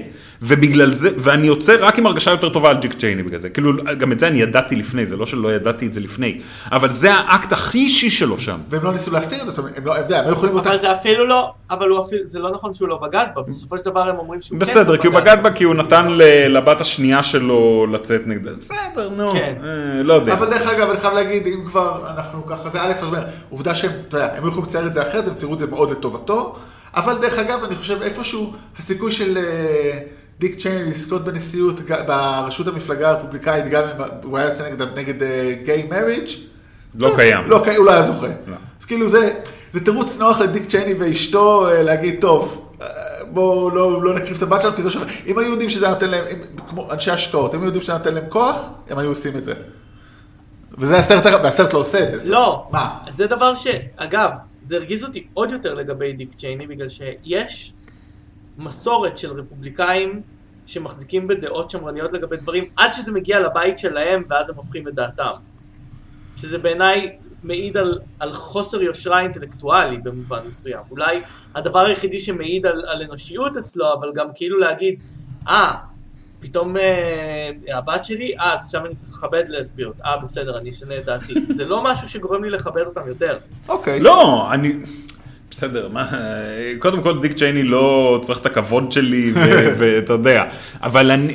ובגלל זה, ואני יוצא רק עם הרגשה יותר טובה על ג'יק צ'ייני בגלל זה. כאילו, גם את זה אני ידעתי לפני, זה לא שלא ידעתי את זה לפני. אבל זה האקט הכי אישי שלו שם. והם לא ניסו להסתיר את זה, הם לא, אתה יודע, הם היו יכולים... אבל זה אפילו לא, אבל זה לא נכון שהוא לא בגד בה, בסופו של דבר הם אומרים שהוא כן בסדר, כי הוא בגד בה כי הוא נתן ל- לבת השנייה שלו לצאת נגדה. בסדר, נו, כן. אה, לא יודע. אבל דרך אגב, אני חייב להגיד, אם כבר אנחנו ככה, זה א', אז אומר, עובדה שהם, אתה יודע, הם היו יכולים לצייר את זה אחרת, הם ציירו את זה מאוד לטובתו, אבל דרך אגב, אני חושב איפשהו, הסיכוי של אה, דיק צ'ייני לזכות בנשיאות בראשות המפלגה הרפובליקאית, גם אם הוא היה יוצא נגד, נגד גיי מריג', לא קיים. לא, הוא לא היה זוכה. לא. אז כאילו זה, זה תירוץ נוח לדיק צ'ייני ואשתו אה, להגיד, טוב, אה, בואו לא, לא נקריב את הבת שלנו, כי זה שווה. אם היו יודעים שזה נותן להם, אם, כמו אנשי השקעות, אם היו יודעים שזה נותן להם כוח, הם היו עושים את זה. וזה הסרט, והסרט לא עושה את זה. לא, מה? זה דבר ש... אגב, זה הרגיז אותי עוד יותר לגבי דיק צ'ייני, בגלל שיש מסורת של רפובליקאים שמחזיקים בדעות שמרניות לגבי דברים, עד שזה מגיע לבית שלהם, ואז הם הופכים את דעתם. שזה בעיניי מעיד על, על חוסר יושרה אינטלקטואלי במובן מסוים. אולי הדבר היחידי שמעיד על, על אנושיות אצלו, אבל גם כאילו להגיד, אה, פתאום אה, הבת שלי, אה, אז עכשיו אני צריך לכבד לסביות. אה, בסדר, אני אשנה את דעתי. זה לא משהו שגורם לי לכבד אותם יותר. אוקיי. לא, אני... בסדר, מה... קודם כל דיק צ'ייני לא צריך את הכבוד שלי, ואתה יודע, אבל אני...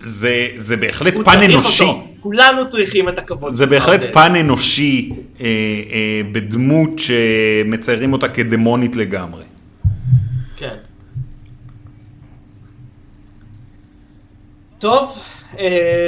זה, זה בהחלט פן אנושי. אותו. כולנו צריכים את הכבוד זה בהחלט עודד. פן אנושי אה, אה, בדמות שמציירים אותה כדמונית לגמרי. כן. טוב, אה,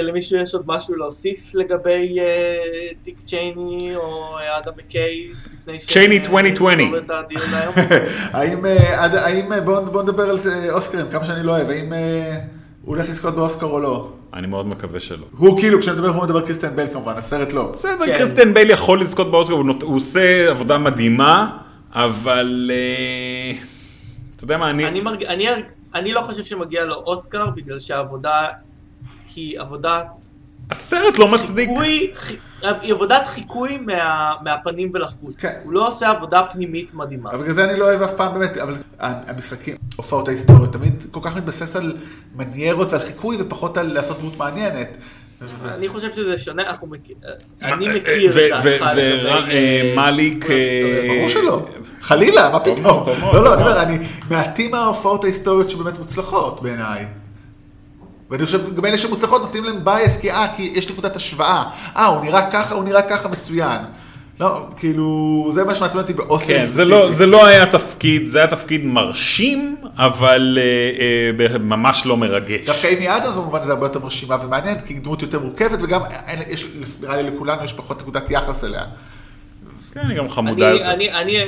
למישהו יש עוד משהו להוסיף לגבי אה, דיק צ'ייני או אה, אדם מקיי? לפני ש- צ'ייני 2020. נסגור את הדיון היום? האם, אה, אה, בואו בוא נדבר על אוסקרים, כמה שאני לא אוהב, האם אה, הוא הולך לזכות באוסקר או לא? אני מאוד מקווה שלא. הוא כאילו, כשנדבר, הוא מדבר קריסטיאן בל כמובן, הסרט לא. בסדר, כן. קריסטיאן בייל יכול לזכות באוסקר, הוא, עושה עבודה מדהימה, אבל... אה, אתה יודע מה, אני... אני, מרג... אני, אני לא חושב שמגיע לו אוסקר בגלל שהעבודה היא עבודת הסרט לא מצדיק. חיקוי, ח- היא עבודת חיקוי מה, מהפנים ולחוץ. כן. הוא לא עושה עבודה פנימית מדהימה. אבל בגלל זה אני לא אוהב אף פעם באמת, אבל המשחקים, הופעות ההיסטוריות, תמיד כל כך מתבסס על מניירות ועל חיקוי ופחות על לעשות דמות מעניינת. אני חושב שזה שונה, אנחנו מכיר, אני מה, מכיר ו- את דעתך ו- לגבי, ו- אה, מאליק, כל ההיסטוריה. אה, ברור שלא. חלילה, מה פתאום? לא, לא, אני. אומר, אני מעטים מההופעות ההיסטוריות שבאמת מוצלחות בעיניי. ואני חושב, גם אלה שמוצלחות נותנים להם בייס, כי אה, כי יש נקודת השוואה. אה, הוא נראה ככה, הוא נראה ככה, מצוין. לא, כאילו, זה מה שמעצבן אותי באוסקר כן, זה לא, זה לא היה תפקיד, זה היה תפקיד מרשים, אבל אה, אה, ממש לא מרגש. דווקא אימי אדמס במובן הזה הרבה יותר מרשימה ומעניינת, כי היא דמות יותר מורכבת, וגם אין- יש, נראה לי לכולנו יש פחות נקודת יחס אליה. כן, אני גם חמודה אני, יותר. אני, אני,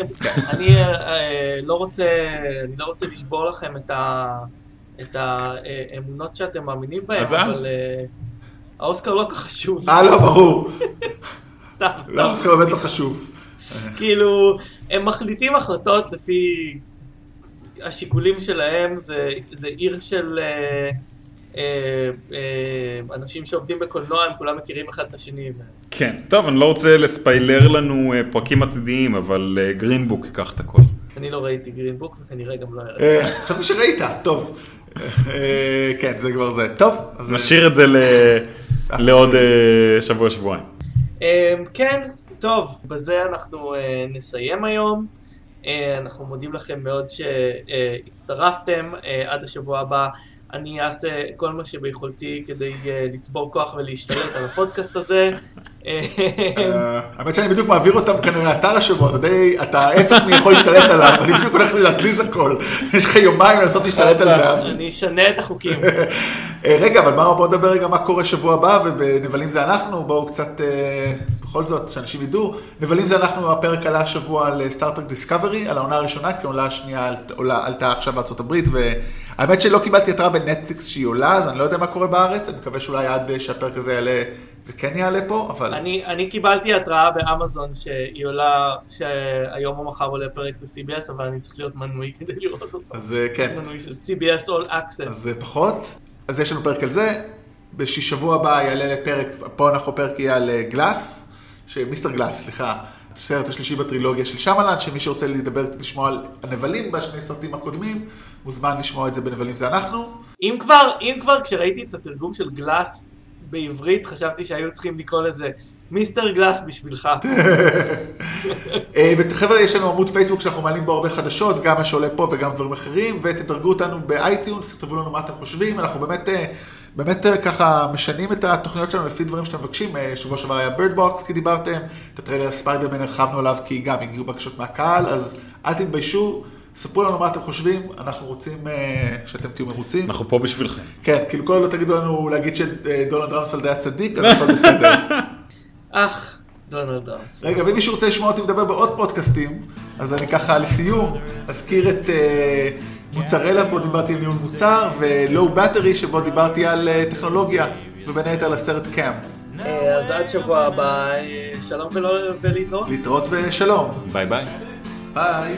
אני אה, לא רוצה, אני לא רוצה לשבור לכם את, ה, את האמונות שאתם מאמינים בהן? אבל אה, האוסקר לא כל כך חשוב, אה, לא, ברור. סתם, סתם. לא, אוסקר באמת לא חשוב. כאילו, הם מחליטים החלטות לפי השיקולים שלהם, זה, זה עיר של אה, אה, אה, אנשים שעובדים בקולנוע, הם כולם מכירים אחד את השני. כן, טוב, אני לא רוצה לספיילר לנו פרקים עתידיים, אבל גרינבוק ייקח את הכל. אני לא ראיתי גרינבוק וכנראה גם לא. אה, חשבתי שראית, טוב. אה, כן, זה כבר זה. טוב, אז... נשאיר את זה ל- לעוד אה, שבוע-שבועיים. אמ, כן, טוב, בזה אנחנו אה, נסיים היום. אה, אנחנו מודים לכם מאוד שהצטרפתם. אה, עד השבוע הבא אני אעשה כל מה שביכולתי כדי אה, לצבור כוח ולהשתלט על הפודקאסט הזה. אה, האמת שאני בדיוק מעביר אותם כנראה אתר השבוע, זה די, אתה ההפך מי יכול להשתלט עליו, אני בדיוק הולך לי להזיז הכל. יש לך יומיים לנסות להשתלט על זה. אני אשנה את החוקים. אה, רגע, אבל בואו נדבר רגע מה קורה שבוע הבא, ובנבלים זה אנחנו, בואו קצת, בכל זאת, שאנשים ידעו. נבלים זה אנחנו, הפרק עלה השבוע על סטארטרק דיסקאברי, על העונה הראשונה, כי העונה השנייה עלתה עכשיו בארצות הברית, והאמת שלא קיבלתי התראה בנטפליקס שהיא עולה, אז אני לא יודע מה קורה בארץ, אני מקווה שאולי עד אה, שהפרק הזה יעלה, זה כן יעלה פה, אבל... אני, אני קיבלתי התראה באמזון שהיא עולה, שהיום או מחר עולה פרק ב-CBS, אבל אני צריך להיות מנוי כדי לראות אותו. אז אה, כן. מנוי של CBS All Access. אז אה, פחות. אז יש לנו פרק על זה. בשבוע הבא יעלה לפרק, פה אנחנו פרק יהיה על גלאס, מיסטר גלאס, סליחה. הסרט השלישי בטרילוגיה של שמלן, שמי שרוצה לדבר, לשמוע על הנבלים בשני סרטים הקודמים, מוזמן לשמוע את זה בנבלים זה אנחנו. אם כבר, אם כבר כשראיתי את התרגום של Glass בעברית, חשבתי שהיו צריכים לקרוא לזה Mister Glass בשבילך. אה, וחבר'ה, יש לנו עמוד פייסבוק שאנחנו מעלים בו הרבה חדשות, גם מה שעולה פה וגם דברים אחרים, ותדרגו אותנו ב-iTunes, תכתבו לנו מה אתם חושבים, אנחנו באמת, אה, באמת אה, ככה משנים את התוכניות שלנו לפי דברים שאתם מבקשים. אה, שבוע שעבר היה Bird Box כי דיברתם, את הטריילר ספיידרמן הרחבנו עליו כי גם הגיעו בקשות מהקהל, אז אל תתביישו, ספרו לנו מה אתם חושבים, אנחנו רוצים אה, שאתם תהיו מרוצים. אנחנו פה בשבילכם. כן, כאילו כל עוד לא תגידו לנו להגיד שדונלד רמספלד היה צדיק, אז הכל בסדר. אך, דונלד דאמס. רגע, ואם מישהו רוצה לשמוע אותי מדבר בעוד פודקאסטים, אז אני ככה לסיום אזכיר את אה, מוצרלה בו דיברתי על ניהול מוצר, ולואו בטרי שבו דיברתי על אה, טכנולוגיה, ובין היתר לסרט הסרט קאמפ. אה, אז עד שבוע הבא, אה, שלום ולהתראות. להתראות ושלום. ביי ביי. ביי.